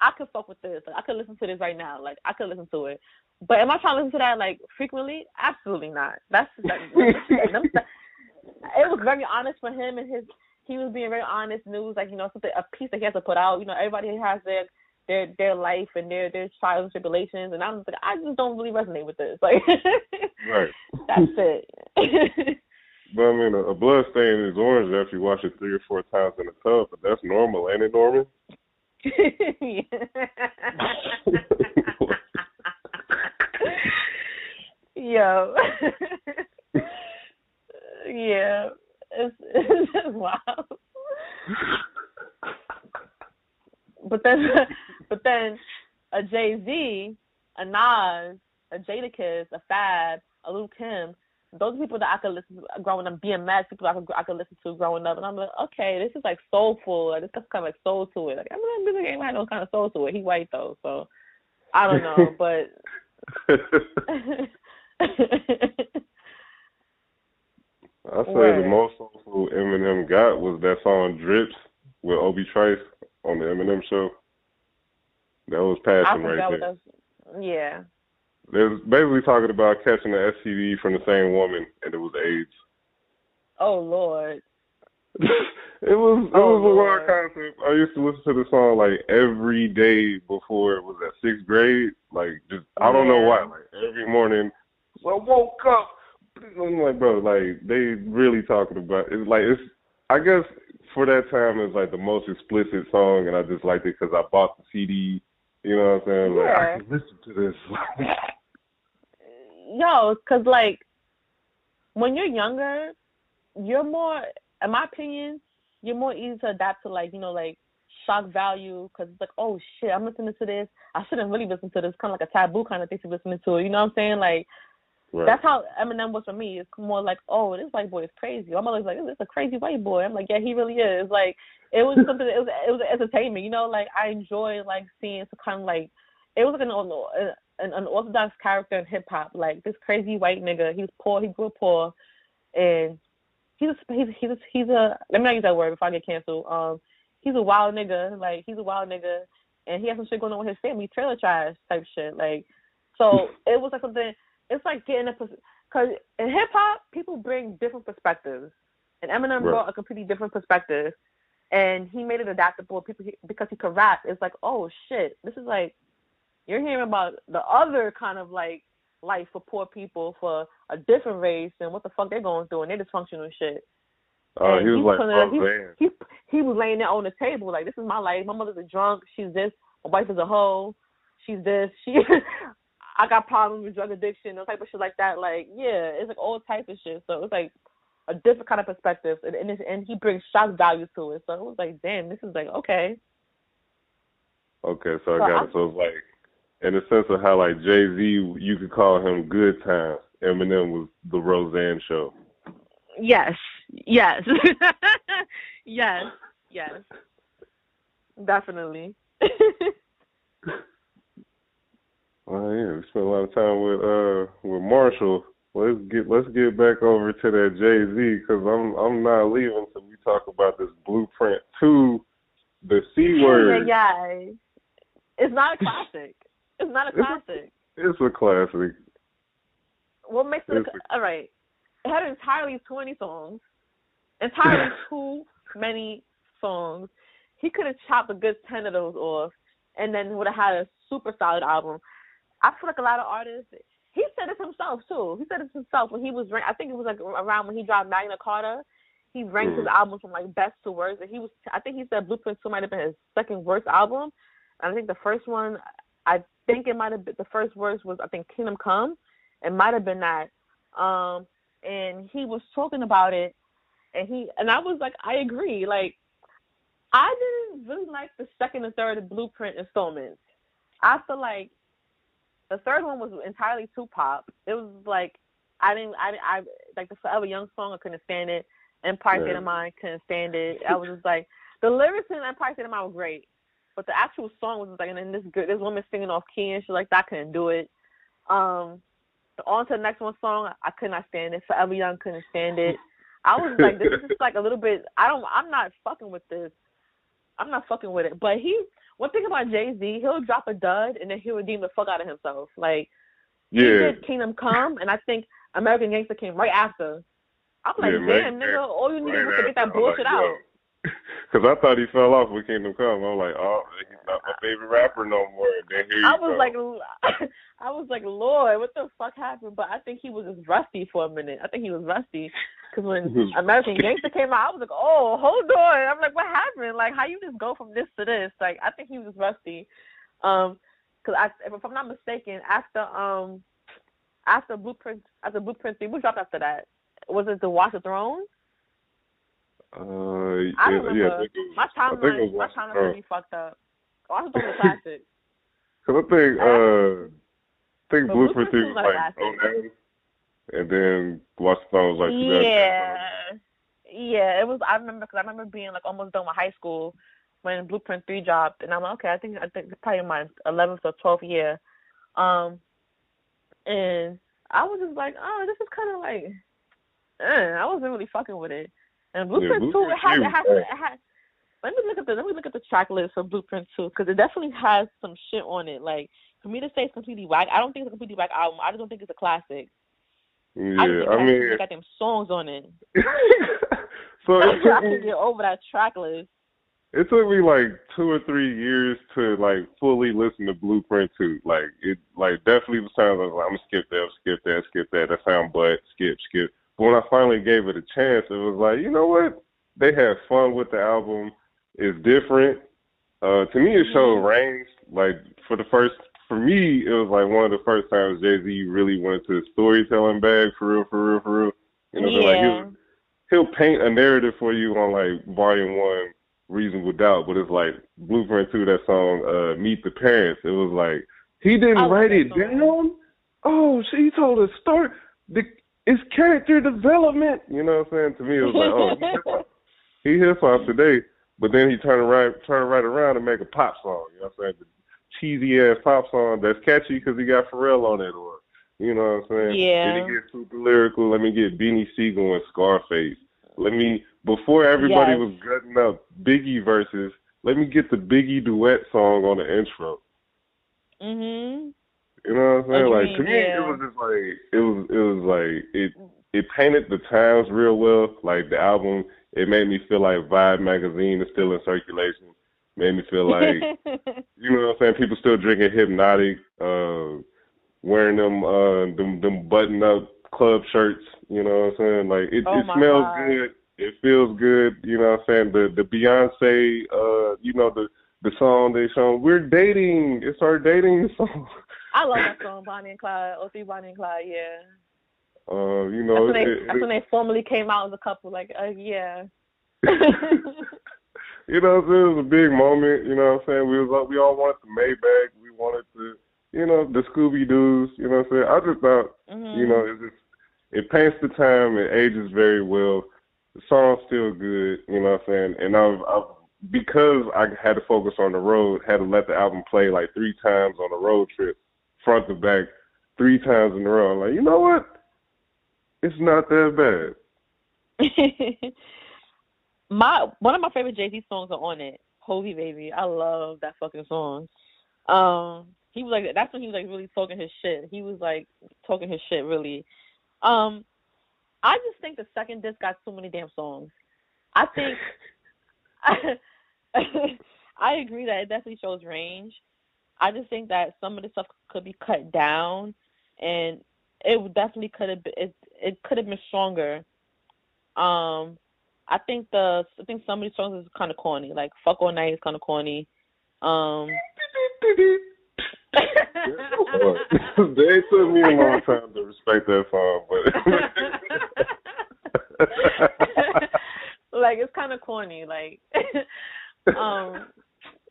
I could fuck with this. Like, I could listen to this right now. Like I could listen to it. But am I trying to listen to that like frequently? Absolutely not. That's that, it was very honest for him and his. He was being very honest, and it was like you know something a piece that he has to put out. You know, everybody has their their their life and their their trials and tribulations, and I'm like I just don't really resonate with this. Like, right. That's it. But I mean, a, a blood stain is orange after you wash it three or four times in a tub, but that's normal, ain't it, Norman? Yo. yeah. It's, it's wild. But then but then a Jay Z, a Nas, a Jadakiss, a Fab, a Lil Kim, those are people that I could listen to growing up. DMX people I could I could listen to growing up, and I'm like, okay, this is like soulful. Like, this got kind of like soul to it. Like I mean, music ain't had no kind of soul to it. He white though, so I don't know, but. I say right. the most soulful Eminem got was that song "Drips" with Obie Trice on the Eminem show. That was passion right there. Yeah. They was basically talking about catching the STD from the same woman, and it was AIDS. Oh Lord. it was it oh, was a wild concept. I used to listen to the song like every day before it was at sixth grade. Like just I don't know why. Like every morning, I woke up. I'm like, bro, like they really talking about it's like it's. I guess for that time it's like the most explicit song, and I just liked it because I bought the CD. You know what I'm saying? Yeah. Like I can listen to this. yo, cause like when you're younger, you're more, in my opinion, you're more easy to adapt to like you know like shock value because it's like oh shit I'm listening to this. I shouldn't really listen to this. Kind of like a taboo kind of thing to listening to you know what I'm saying? Like right. that's how Eminem was for me. It's more like oh this white boy is crazy. I'm always like this is a crazy white boy? I'm like yeah he really is. Like it was something it was it was entertainment you know? Like I enjoy like seeing some kind of like it was like an an unorthodox character in hip hop, like this crazy white nigga. He was poor. He grew up poor, and he's a, he's he's a, he's a let me not use that word before I get canceled. Um, he's a wild nigga. Like he's a wild nigga, and he has some shit going on with his family, trailer trash type shit. Like, so it was like something. It's like getting a because in hip hop people bring different perspectives, and Eminem right. brought a completely different perspective, and he made it adaptable. People because he could rap. It's like oh shit, this is like you're hearing about the other kind of like life for poor people for a different race and what the fuck they're going through and their dysfunctional shit. Oh, uh, he was like, oh, he, he, he was laying there on the table like, this is my life. My mother's a drunk. She's this. My wife is a hoe. She's this. She, I got problems with drug addiction, no type of shit like that. Like, yeah, it's like all type of shit. So it's like a different kind of perspective, and and, and he brings shock value to it. So it was like, damn, this is like okay. Okay, so I got I, it. So it's like in the sense of how like Jay Z, you could call him Good Times. Eminem was the Roseanne show. Yes, yes, yes, yes, definitely. well, yeah, we spent a lot of time with uh with Marshall. Let's get let's get back over to that Jay Z because I'm I'm not leaving until we talk about this blueprint to the C word. Yeah, yeah, it's not a classic. It's not a classic. It's a, classic. What makes it a, all right? It had entirely twenty songs, entirely too many songs. He could have chopped a good ten of those off, and then would have had a super solid album. I feel like a lot of artists. He said it himself too. He said it himself when he was. I think it was like around when he dropped Magna Carta. He ranked mm. his albums from like best to worst, and he was. I think he said Blueprint Two might have been his second worst album. And I think the first one, I think it might have been the first verse was I think Kingdom Come. It might have been that. Um, and he was talking about it, and he and I was like, I agree. Like, I didn't really like the second and third Blueprint installments. I feel like the third one was entirely too pop. It was like I didn't, I, I like the Forever Young song. I couldn't stand it. Empire State of Mind couldn't stand it. I was just like the lyrics in Empire State of Mind were great. But the actual song was like, and then this good, this woman singing off key and shit like that. I couldn't do it. Um, the on to the next one song, I could not stand it. Forever Young couldn't stand it. I was like, this is just like a little bit. I don't. I'm not fucking with this. I'm not fucking with it. But he, one thing about Jay Z, he'll drop a dud and then he'll redeem the fuck out of himself. Like, yeah. he did Kingdom Come, and I think American Gangster came right after. I'm like, yeah, damn, nigga, all you need right is to get that bullshit like, out. Because I thought he fell off with Kingdom Come. I'm like, oh, he's not my favorite rapper no more. Then here I was like, I was like, Lord, what the fuck happened? But I think he was just rusty for a minute. I think he was rusty because when American Gangster came out, I was like, oh, hold on. I'm like, what happened? Like, how you just go from this to this? Like, I think he was rusty. Um, because I, if I'm not mistaken, after um, after Blueprint, after Blueprint three, what dropped after that? Was it the Watch the Throne? Uh, I remember. Yeah, I my timeline, my timeline be fucked up. Watch the Throne classic. Cause I think uh, I think but Blueprint three was like oh and then Watch the Throne was like yeah, yeah. It was. I remember because I remember being like almost done with high school when Blueprint three dropped, and I'm like, okay, I think I think it's probably my 11th or 12th year, um, and I was just like, oh, this is kind of like, eh, I wasn't really fucking with it. And Blueprint yeah, Two, it has, it has, it has. Let me look at the let me look at the track list for Blueprint Two because it definitely has some shit on it. Like for me to say it's completely whack, I don't think it's a completely whack album. I just don't think it's a classic. Yeah, I, I mean, got them songs on it. so it I can get over that track list. It took me like two or three years to like fully listen to Blueprint 2. Like it, like definitely was times I was like, I'm gonna skip that, skip that, skip that. That sound but skip, skip. When I finally gave it a chance, it was like, you know what? They had fun with the album. It's different. Uh, to me, it showed mm-hmm. range. Like for the first, for me, it was like one of the first times Jay Z really went to the storytelling bag for real, for real, for real. You know, yeah. like he'll, he'll paint a narrative for you on like volume one, Reasonable Doubt, but it's like Blueprint Two, that song, uh, Meet the Parents. It was like he didn't write it down. Oh, she told a story. The it's character development. You know what I'm saying? To me, it was like, oh, he hip hop today, but then he turned right, turned right around and make a pop song. You know what I'm saying? The cheesy ass pop song that's catchy because he got Pharrell on it, or you know what I'm saying? Yeah. Then he gets super lyrical. Let me get Beanie Sigel and Scarface. Let me before everybody yes. was gutting up Biggie verses. Let me get the Biggie duet song on the intro. Mhm. You know what I'm saying? like to me, yeah. it was just like it was. It was like it. It painted the times real well. Like the album, it made me feel like Vibe magazine is still in circulation. Made me feel like, you know what I'm saying? People still drinking Hpnotiq, uh, wearing them, uh, them, them button up club shirts. You know what I'm saying? Like it, oh it smells God. good. It feels good. You know what I'm saying? The the Beyonce, uh, you know the the song they show. We're dating. It's our dating song. I love that song, Bonnie and Clyde. OC Bonnie and Clyde, yeah. Uh, you know, that's when, they, it, that's when they formally came out as a couple. Like, uh, yeah. you know, it was a big moment. You know what I'm saying? We was like we all wanted the Maybach. We wanted to, you know, the Scooby Doo's. You know what I'm saying? I just thought, mm-hmm. you know, it just it paints the time. It ages very well. The song's still good. You know what I'm saying? And I've, I've because I had to focus on the road, had to let the album play like three times on a road trip front to back three times in a row. I'm like, you know what? It's not that bad. my one of my favorite Jay Z songs are on it. Hovi Baby. I love that fucking song. Um he was like that's when he was like really talking his shit. He was like talking his shit really. Um I just think the second disc got too many damn songs. I think I agree that it definitely shows range. I just think that some of the stuff could be cut down, and it definitely could have been it, it could have been stronger. Um, I think the I think some of these songs is kind of corny. Like "Fuck All Night" is kind of corny. Um, they took me a long time to respect that song, but like it's kind of corny. Like, um,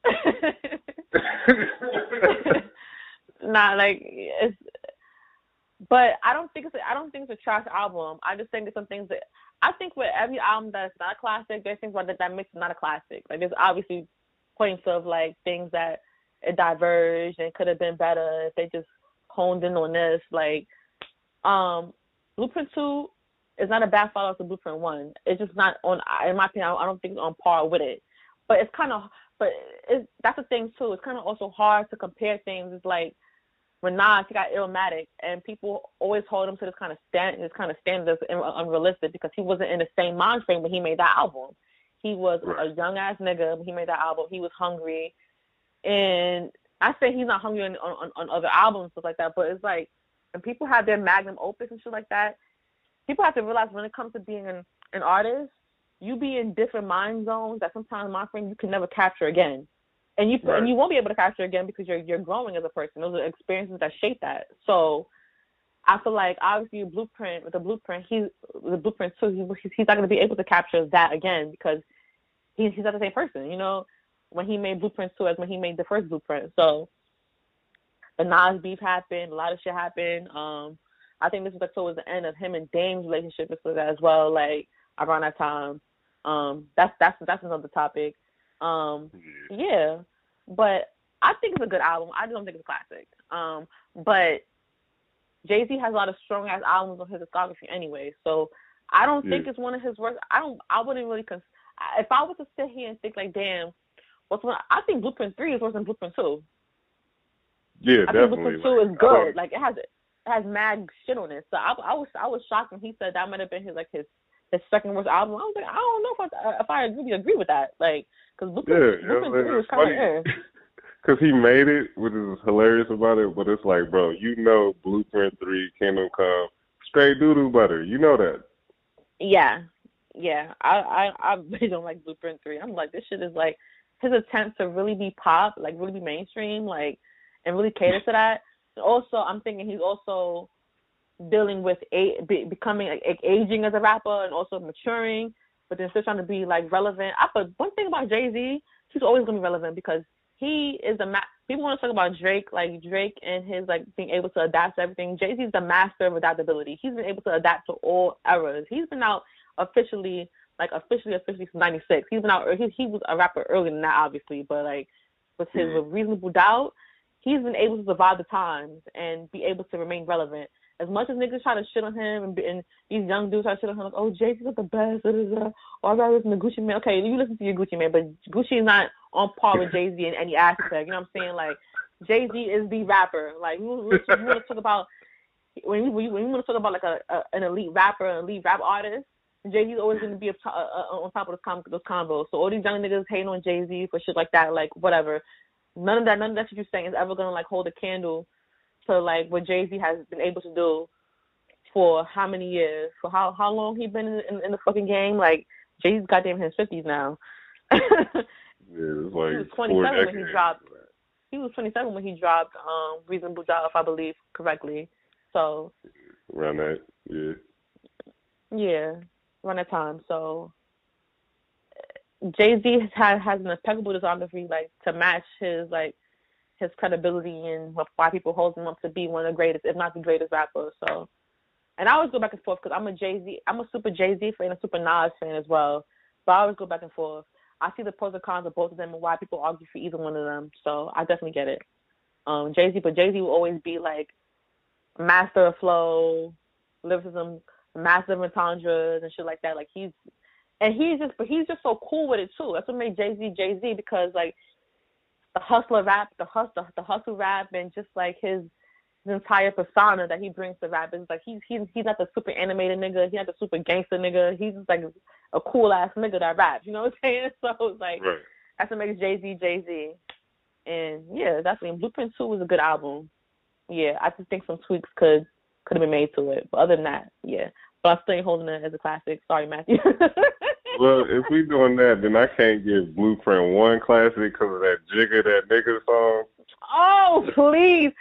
not like it's but I don't think it's a, I don't think it's a trash album. I just think there's some things that I think with every album that's not a classic, there's things that that makes it not a classic. Like there's obviously points of like things that it diverged and could have been better if they just honed in on this. Like um Blueprint two is not a bad follow up to Blueprint one. It's just not on in my opinion, I don't think it's on par with it. But it's kind of but it's, that's the thing too. It's kind of also hard to compare things. It's like when Nas he got Illmatic, and people always hold him to this kind of stand, this kind of standard that's unrealistic because he wasn't in the same mind frame when he made that album. He was right. a young ass nigga when he made that album. He was hungry, and I say he's not hungry on, on, on other albums stuff like that, but it's like when people have their magnum opus and shit like that, people have to realize when it comes to being an, an artist, you be in different mind zones that sometimes my friend you can never capture again. And you right. and you won't be able to capture again because you're you're growing as a person. Those are experiences that shape that. So I feel like obviously blueprint with the blueprint, he's the blueprint too. He, he's not going to be able to capture that again because he, he's not the same person. You know, when he made Blueprint 2 as when he made the first Blueprint. So the Nas beef happened, a lot of shit happened. Um, I think this was like towards the end of him and Dame's relationship as well, like around that time. Um, that's that's that's another topic. Um, yeah, but I think it's a good album. I don't think it's a classic. Um, but Jay Z has a lot of strong ass albums on his discography anyway, so I don't yeah. think it's one of his worst. I don't. I wouldn't really. Cons- if I was to sit here and think like, damn, what's one? I think Blueprint Three is worse than Blueprint Two. Yeah, I definitely. think Blueprint Two is good. Like it has it has mad shit on it. So I, I was I was shocked when he said that might have been his like his his second worst album. I was like, I don't know if I if I really agree with that. Like, because Blueprint, yeah, Three was kind of Cause he made it, which is hilarious about it. But it's like, bro, you know, Blueprint Three, Kingdom Come, straight doo doo butter. You know that. Yeah, yeah. I I I really don't like Blueprint Three. I'm like, this shit is like his attempt to really be pop, like really be mainstream, like and really cater to that. Also, I'm thinking he's also dealing with a, be, becoming like, aging as a rapper and also maturing, but then still trying to be like relevant. I but one thing about Jay Z, he's always gonna be relevant because he is the ma- people want to talk about Drake, like Drake and his like being able to adapt to everything. Jay Z is the master of adaptability. He's been able to adapt to all eras. He's been out officially like officially officially since '96. He's been out. He he was a rapper earlier than that, obviously, but like with his mm-hmm. reasonable doubt, he's been able to survive the times and be able to remain relevant. As much as niggas try to shit on him and, and these young dudes try to shit on him, like, oh, Jay Z's the best, da, da. or I'd rather listen to Gucci Mane. Okay, you listen to your Gucci Mane, but Gucci is not on par with Jay Z in any aspect. You know what I'm saying? Like, Jay Z is the rapper. Like, we, we, we want to talk about when you, when we want to talk about like a, a an elite rapper, an elite rap artist. Jay Z's always going to be uh, uh, on top of those, com- those combos. So all these young niggas hating on Jay Z for shit like that, like whatever. None of that, none of that shit you're saying is ever going to like hold a candle to like what Jay Z has been able to do for how many years? For how how long he been in, in, in the fucking game? Like Jay Z's goddamn in his fifties now. yeah, it's like he was 27 when he dropped. He was 27 when he dropped um Reasonable Doubt, if I believe correctly. So around that, yeah. Yeah, around that time. So Jay Z has has an impeccable discography, like to match his like his credibility and why people hold him up to be one of the greatest, if not the greatest rapper. So, and I always go back and forth because I'm a Jay Z, I'm a super Jay Z fan a super Nas fan as well. But I always go back and forth. I see the pros and cons of both of them and why people argue for either one of them. So I definitely get it. Um, Jay Z, but Jay Z will always be like master of flow, lyricism, master of entendres and shit like that. Like he's and he's just but he's just so cool with it too. That's what made Jay Z Jay Z because like the hustler rap, the hustle the hustle rap and just like his his entire persona that he brings to rap is like he's he's he's not the super animated nigga, he's not the super gangster nigga, he's just like a cool ass nigga that raps, you know what I'm saying? So it's like right. that's what makes Jay Z Jay Z. And yeah, that's mean Blueprint Two was a good album. Yeah, I just think some tweaks could could have been made to it. But other than that, yeah. But I'm still holding it as a classic. Sorry, Matthew. well, if we doing that, then I can't give Blueprint one classic because of that Jigga That Nigga song. Oh, please.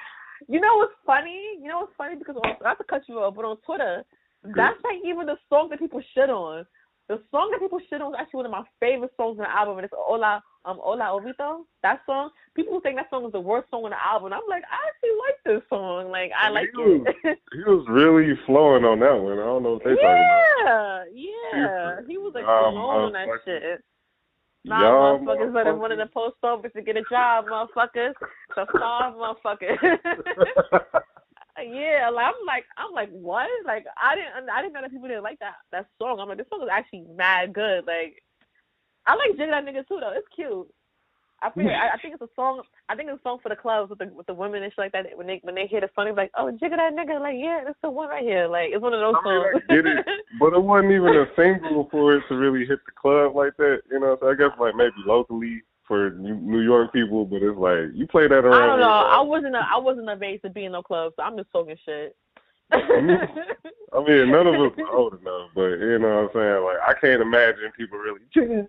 You know what's funny? You know what's funny? Because on, not to cut you off, but on Twitter, that's like even the song that people shit on. The song that people shit on is actually one of my favorite songs on the album, and it's Hola, um, Hola Hovito. That song, people think that song is the worst song on the album. I'm like, I actually like this song. Like, I like he was, it. he was really flowing on that one. I don't know what they yeah, talking about. Yeah, yeah. He was like um, on that shit. Nah, Y'all motherfuckers better run in the post office to get a job, motherfuckers. The five motherfuckers. yeah, like I'm like I'm like what? Like I didn't I didn't know that people didn't like that that song. I'm like this song is actually mad good. Like I like Jigga that nigga too though. It's cute. I feel I, I think it's a song. I think it's a song for the clubs with the with the women and shit like that. When they when they hear the song, like, oh, jigga that nigga. Like, yeah, that's the one right here. Like, it's one of those I mean, songs. I get it, but it wasn't even a single for it to really hit the club like that. You know, so I guess like maybe locally for New York people, but it's like you play that around. I don't know. I wasn't a, I wasn't of age to be in no club, so I'm just talking shit. Mm-hmm. I mean, none of us are old enough, but you know what I'm saying. Like, I can't imagine people really jigging,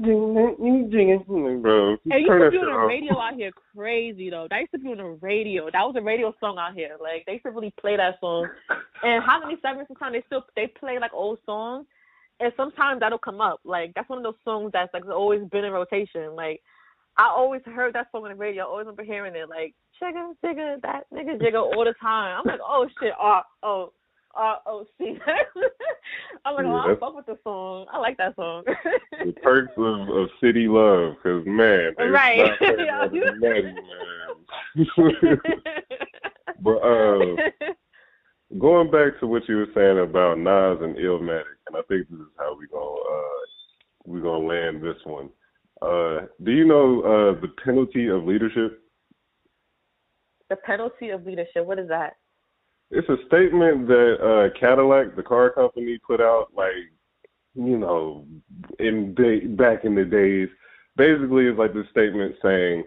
jigging, jigging, bro. Hey, you used to be on the radio out here crazy though. That used to be on the radio. That was a radio song out here. Like they used to really play that song. And how many segments sometimes they still they play like old songs, and sometimes that'll come up. Like that's one of those songs that's like always been in rotation. Like I always heard that song on the radio. I always remember hearing it. Like chigga jigga that nigga jigga all the time. I'm like oh shit oh oh. R O C. I'm like, Yeah, oh, I fuck with the song. I like that song. the perks of, of city love, because man, Right. Natty, man. but uh, going back to what you were saying about Nas and Illmatic, and I think this is how we gonna uh, we gonna land this one. Uh, do you know uh, the penalty of leadership? the penalty of leadership. What is that? It's a statement that uh, Cadillac, the car company, put out like you know in day, back in the days. Basically, it's like this statement saying,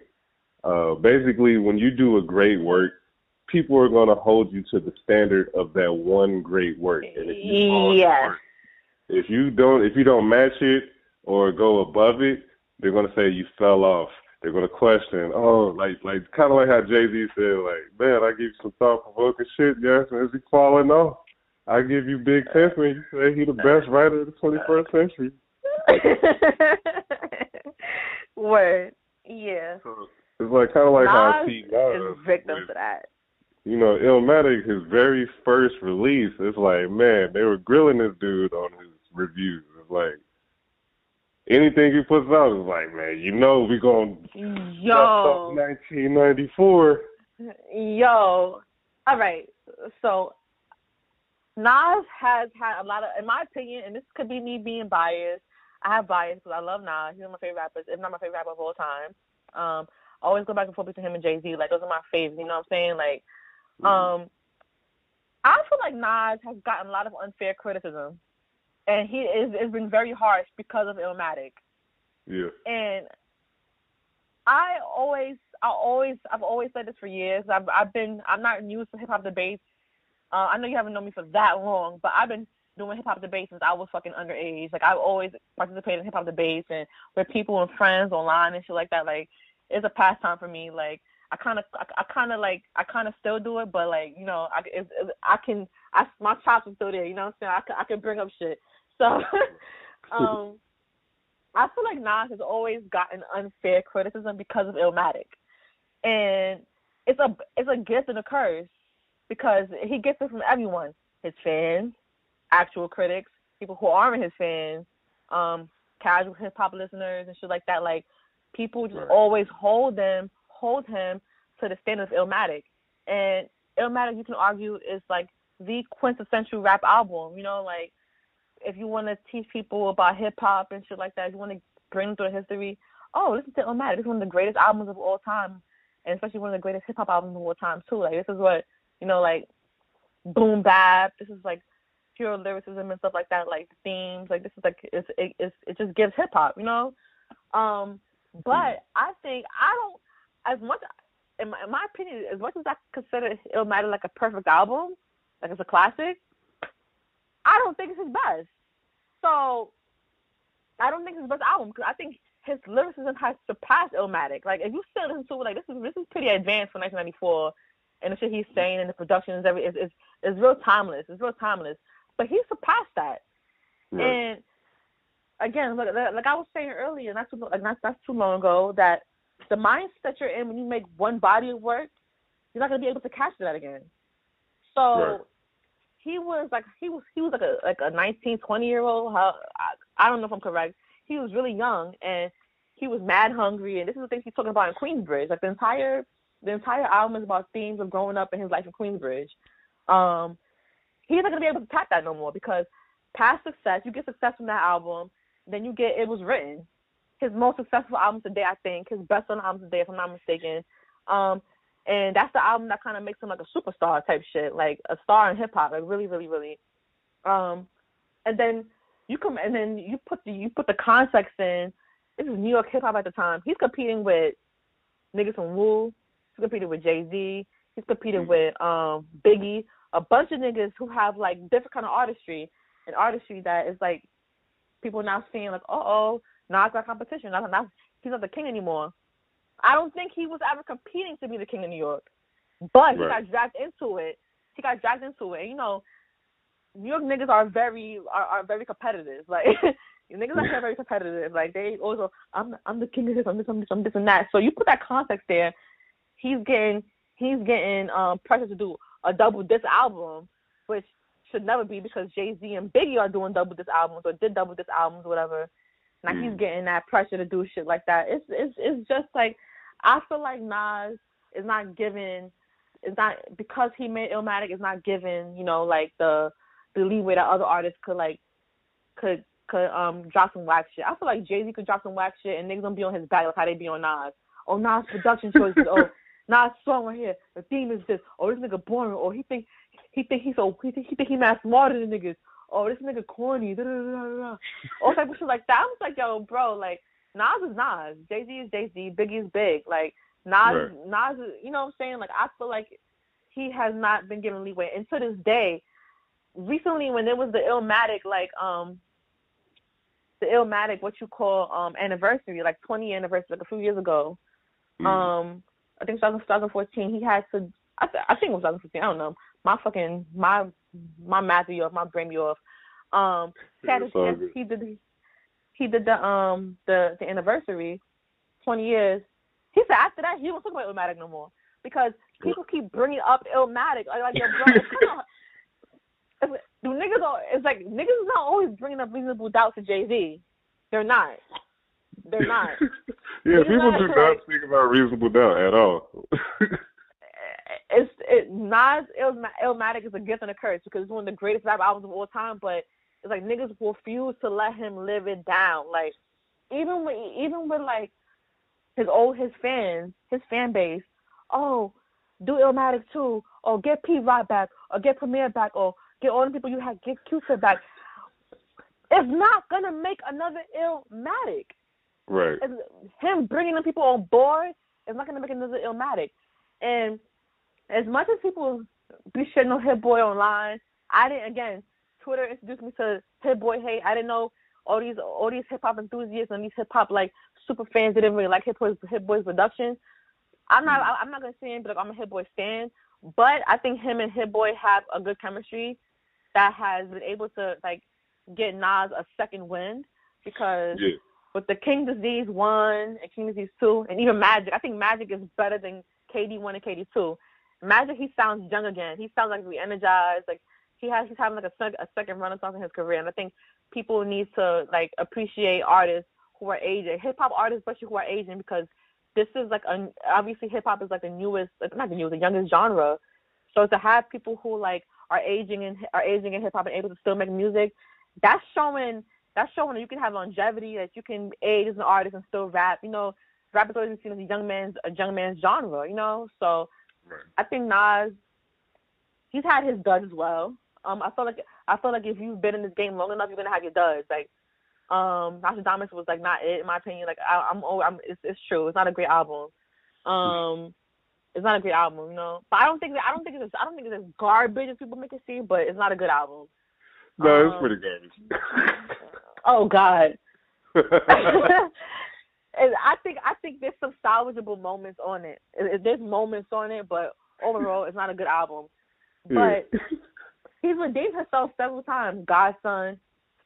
uh, basically, when you do a great work, people are going to hold you to the standard of that one great work. And if you Yes. short, if you don't, if you don't match it or go above it, they're going to say you fell off. They're going to question, oh, like, like kind of like how Jay Z said, like, man, I give you some thought provoking shit, yes, is he falling off? I give you Big Pimpin', when you say he the best writer of the 21st century. Word. Yeah. So it's like kind of like how Nas T is Nas, victim with, to that. you know, Illmatic, his very first release, it's like, man, they were grilling this dude on his reviews. It's like anything he puts out is like, man, you know, we gonna Yo. 1994. Yo. All right. So Nas has had a lot of, in my opinion, and this could be me being biased. I have bias because I love Nas. He's one of my favorite rappers, if not my favorite rapper of all time. Um, I always go back and forth between him and Jay Z. Like those are my favorites. You know what I'm saying? Like, um, I feel like Nas has gotten a lot of unfair criticism, and he is it's been very harsh because of Illmatic Yeah. and I always, I always, I've always said this for years. I've, I've been, I'm not new to hip hop debates. Uh, I know you haven't known me for that long, but I've been doing hip hop debates since I was fucking underage. Like I've always participated in hip hop debates and with people and friends online and shit like that. Like it's a pastime for me. Like I kind of, I, I kind of like, I kind of still do it, but like you know, I, it's, it's, I can, I my chops are still there. You know what I'm saying? I can, I can bring up shit. So, um. I feel like Nas has always gotten unfair criticism because of Illmatic, and it's a it's a gift and a curse because he gets it from everyone: his fans, actual critics, people who aren't his fans, um, casual hip hop listeners and shit like that. Like people just Right. always hold them, hold him to the standard of Illmatic, and Illmatic you can argue is like the quintessential rap album. You know, like if you want to teach people about hip hop and shit like that, if you want to bring them through the history, oh, listen to Illmatic. This is one of the greatest albums of all time, and especially one of the greatest hip hop albums of all time too. Like this is what you know, like boom bap. This is like pure lyricism and stuff like that. Like themes. Like this is like it's it, it's, it just gives hip hop. You know. Um, but I think I don't as much. In my, in my opinion, as much as I consider Illmatic like a perfect album, like it's a classic, I don't think it's his best. So I don't think it's his best album because I think his lyricism has surpassed Illmatic. Like if you still listen to it, like this is this is pretty advanced for 1994, and the shit he's saying and the production is every is is is real timeless. It's real timeless. But he surpassed that. Right. And again, like, like I was saying earlier, not too like not that's too long ago, that the mindset that you're in when you make one body of work, you're not gonna be able to capture that again. So Right. he was like he was he was like a like a 19, 20 year old. How I, I don't know if I'm correct. He was really young and he was mad hungry, and this is the things he's talking about in Queensbridge. Like the entire the entire album is about themes of growing up in his life in Queensbridge. Um, he's not gonna be able to tap that no more because past success, you get success from that album, then you get it was written, his most successful album today, I think, his best selling album today, if I'm not mistaken. Um, and that's the album that kind of makes him like a superstar type shit, like a star in hip hop, like really, really, really. Um, and then you come and then you put the you put the context in. This is New York hip hop at the time. He's competing with niggas from Wu. He's competing with Jay Z. He's competing mm-hmm. with um Biggie. A bunch of niggas who have like different kind of artistry and artistry that is like people now seeing like, oh, oh, Nas got competition. Not, not, he's not the king anymore. I don't think he was ever competing to be the king of New York, but he got dragged into it. He got dragged into it. And, you know, New York niggas are very are, are very competitive. Like niggas are very competitive. Like they always go, I'm I'm the king of this, I'm this, I'm this, I'm this and that. So you put that context there, he's getting he's getting um pressure to do a double disc album, which should never be because Jay Z and Biggie are doing double disc albums or did double disc albums, or whatever. Now mm. he's getting that pressure to do shit like that. It's it's it's just like I feel like Nas is not given it's not because he made Illmatic is not given, you know, like the the leeway that other artists could like could could um drop some whack shit. I feel like Jay Z could drop some whack shit and niggas gonna be on his back like how they be on Nas. Oh Nas production choices. oh Nas song right here. The theme is this. Oh this nigga boring. Or he think he think he's so he think he think he mad smarter than niggas. Oh this nigga corny. Da, da, da. All type of shit like that. I was like yo bro like Nas is Nas. Jay Z is Jay Z. Biggie is big. Like Nas right. Nas you know what I'm saying? Like I feel like he has not been given leeway. And to this day, recently when there was the Illmatic like um the Illmatic what you call um anniversary like 20 anniversary like a few years ago mm. um I think 2014 he had to I, th- I think it was 2015 I don't know my fucking my my math be off my brain be off um he, had to, he did he did the um the the anniversary 20 years he said after that he won't talk about Illmatic no more because people keep bringing up Illmatic like, your brother do niggas? It's like niggas is not always bringing up reasonable doubt to Jay Z. They're not. They're not. yeah, people not, do not like, speak about reasonable doubt at all. it's it Nas Illmatic is a gift and a curse because it's one of the greatest rap albums of all time. But it's like niggas will refuse to let him live it down. Like even with even with like his old his fans, his fan base. Oh, do Illmatic too, or get Pete Rock back, or get Premier back, or get all the people you had, get Q-Tip back. It's not gonna make another Illmatic. Right. It's, him bringing the people on board is not gonna make another Illmatic. And as much as people be shitting on Hit Boy online, I didn't. Again, Twitter introduced me to Hit Boy hate. I didn't know all these all these hip hop enthusiasts and these hip hop like super fans didn't really like Hit Boy's Hit Boy's production. I'm not. Mm. I'm not gonna say but like, I'm a Hit Boy fan. But I think him and Hit Boy have a good chemistry that has been able to like get Nas a second wind because yeah. with the King Disease one and King Disease two and even Magic, I think Magic is better than KD one and KD two. Magic, he sounds young again. He sounds like re-energized. Like he has, he's having like a, sec- a second renaissance in his career. And I think people need to like appreciate artists who are aging, hip hop artists, especially who are aging, because this is like a, obviously hip hop is like the newest, not the newest, the youngest genre. So to have people who like are aging and are aging in hip hop and able to still make music, that's showing that's showing that you can have longevity, that you can age as an artist and still rap. You know, rap is always seen as a young man's a young man's genre. You know, so right. I think Nas, he's had his duds as well. Um, I feel like I feel like if you've been in this game long enough, you're gonna have your duds. Like, um, Nostradamus was like not it in my opinion. Like I, I'm, I'm, it's, it's true. It's not a great album. Um, it's not a great album, you know. But I don't think that I don't think it's I don't think it's as garbage as people make it seem, but it's not a good album. No, um, it's pretty garbage. oh God. and I think I think there's some salvageable moments on it. There's moments on it, but overall, it's not a good album. But he's redeemed himself several times. God's Son,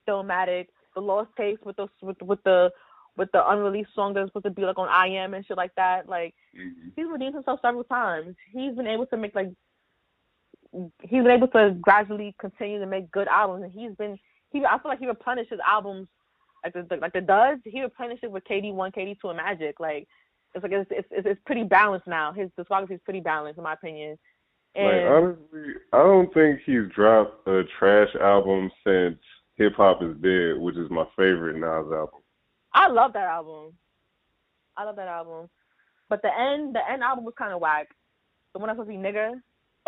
Stillmatic, The Lost Tapes with the with, with the with the unreleased song that's supposed to be like on I Am and shit like that. Like mm-hmm. he's redeemed himself several times. He's been able to make like he's been able to gradually continue to make good albums, and he's been he. I feel like he replenishes albums like the, like the does. He replenishes with KD one, KD two, and Magic. Like it's like it's it's it's pretty balanced now. His discography is pretty balanced in my opinion. And, like honestly, I don't think he's dropped a trash album since Hip Hop is Dead, which is my favorite Nas album. I love that album. I love that album. But the end, the end album was kind of whack. The one that's supposed to be nigga.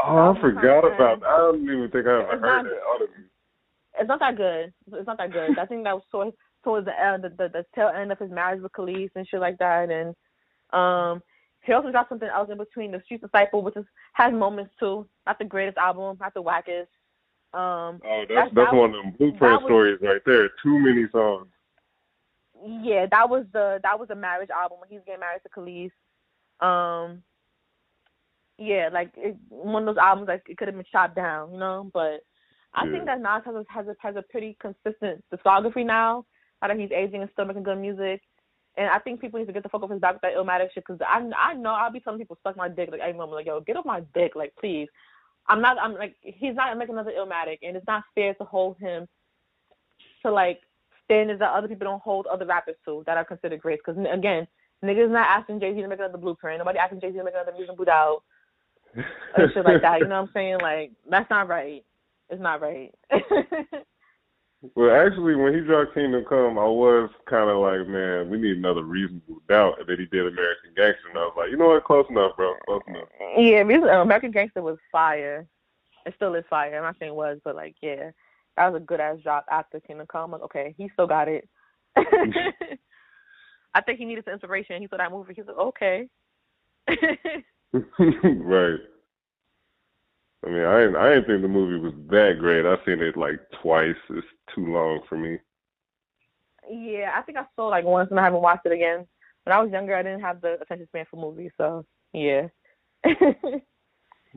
Oh, I forgot about. That. I don't even think I ever it's heard not. Honestly. It's not that good. It's not that good. I think that was towards towards the end, the, the, the tail end of his marriage with Kelis and shit like that. And um, he also got something else in between, The Street Disciple, which is has moments too. Not the greatest album, not the wackest. Um, oh, that's that's, that one was, of them blueprint was, stories right there. Too many songs. Yeah, that was the that was the marriage album when he's getting married to Kelis. Um, yeah, like it, one of those albums like it could have been chopped down, you know. But I yeah. think that Nas has a, has a has a pretty consistent discography now. Now that he's aging and still making good music. And I think people need to get the fuck off his back with that Illmatic shit because I I know I'll be telling people suck my dick like every moment like yo get off my dick like please. I'm not I'm like he's not making another Illmatic and it's not fair to hold him to like standards that other people don't hold other rappers to that are considered great because again niggas not asking Jay Z to make another Blueprint. Nobody asking Jay Z to make another Music Boot Out or shit like that you know what I'm saying? Like that's not right. It's not right. Well, actually, when he dropped Kingdom Come, I was kind of like, man, we need another reasonable doubt. And then he did American Gangster, and I was like, you know what, close enough, bro, close enough. Yeah, uh, American Gangster was fire. It still is fire. I'm not saying it was, but like, yeah, that was a good ass drop after Kingdom Come. Like, okay, he still got it. I think he needed some inspiration. He saw that movie. He's like, okay. right. I mean, I didn't, I didn't think the movie was that great. I've seen it like twice. It's too long for me. Yeah, I think I saw like once and I haven't watched it again. When I was younger, I didn't have the attention span for movies, so yeah. well,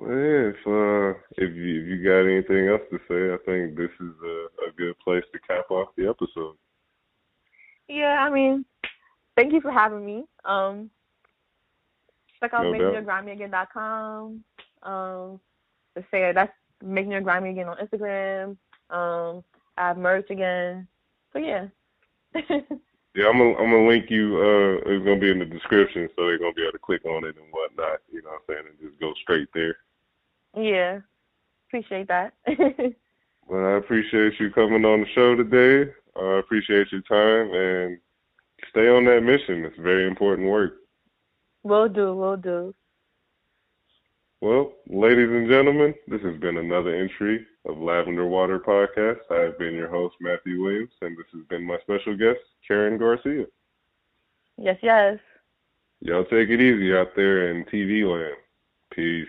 yeah, if uh, if you if you got anything else to say, I think this is a, a good place to cap off the episode. Yeah, I mean, thank you for having me. Um, check out no com. Um, to say that's make New York grimey again on Instagram. Um, I have merch again. So yeah. yeah, I'm gonna I'm gonna link you. Uh, it's gonna be in the description, so they're gonna be able to click on it and whatnot. You know what I'm saying, and just go straight there. Yeah, appreciate that. well, I appreciate you coming on the show today. I appreciate your time and stay on that mission. It's very important work. Will do. Will do. Well, ladies and gentlemen, this has been another entry of Lavender Water Podcast. I have been your host, Matthew Williams, and this has been my special guest, Karen Garcia. Yes, yes. Y'all take it easy out there in TV land. Peace.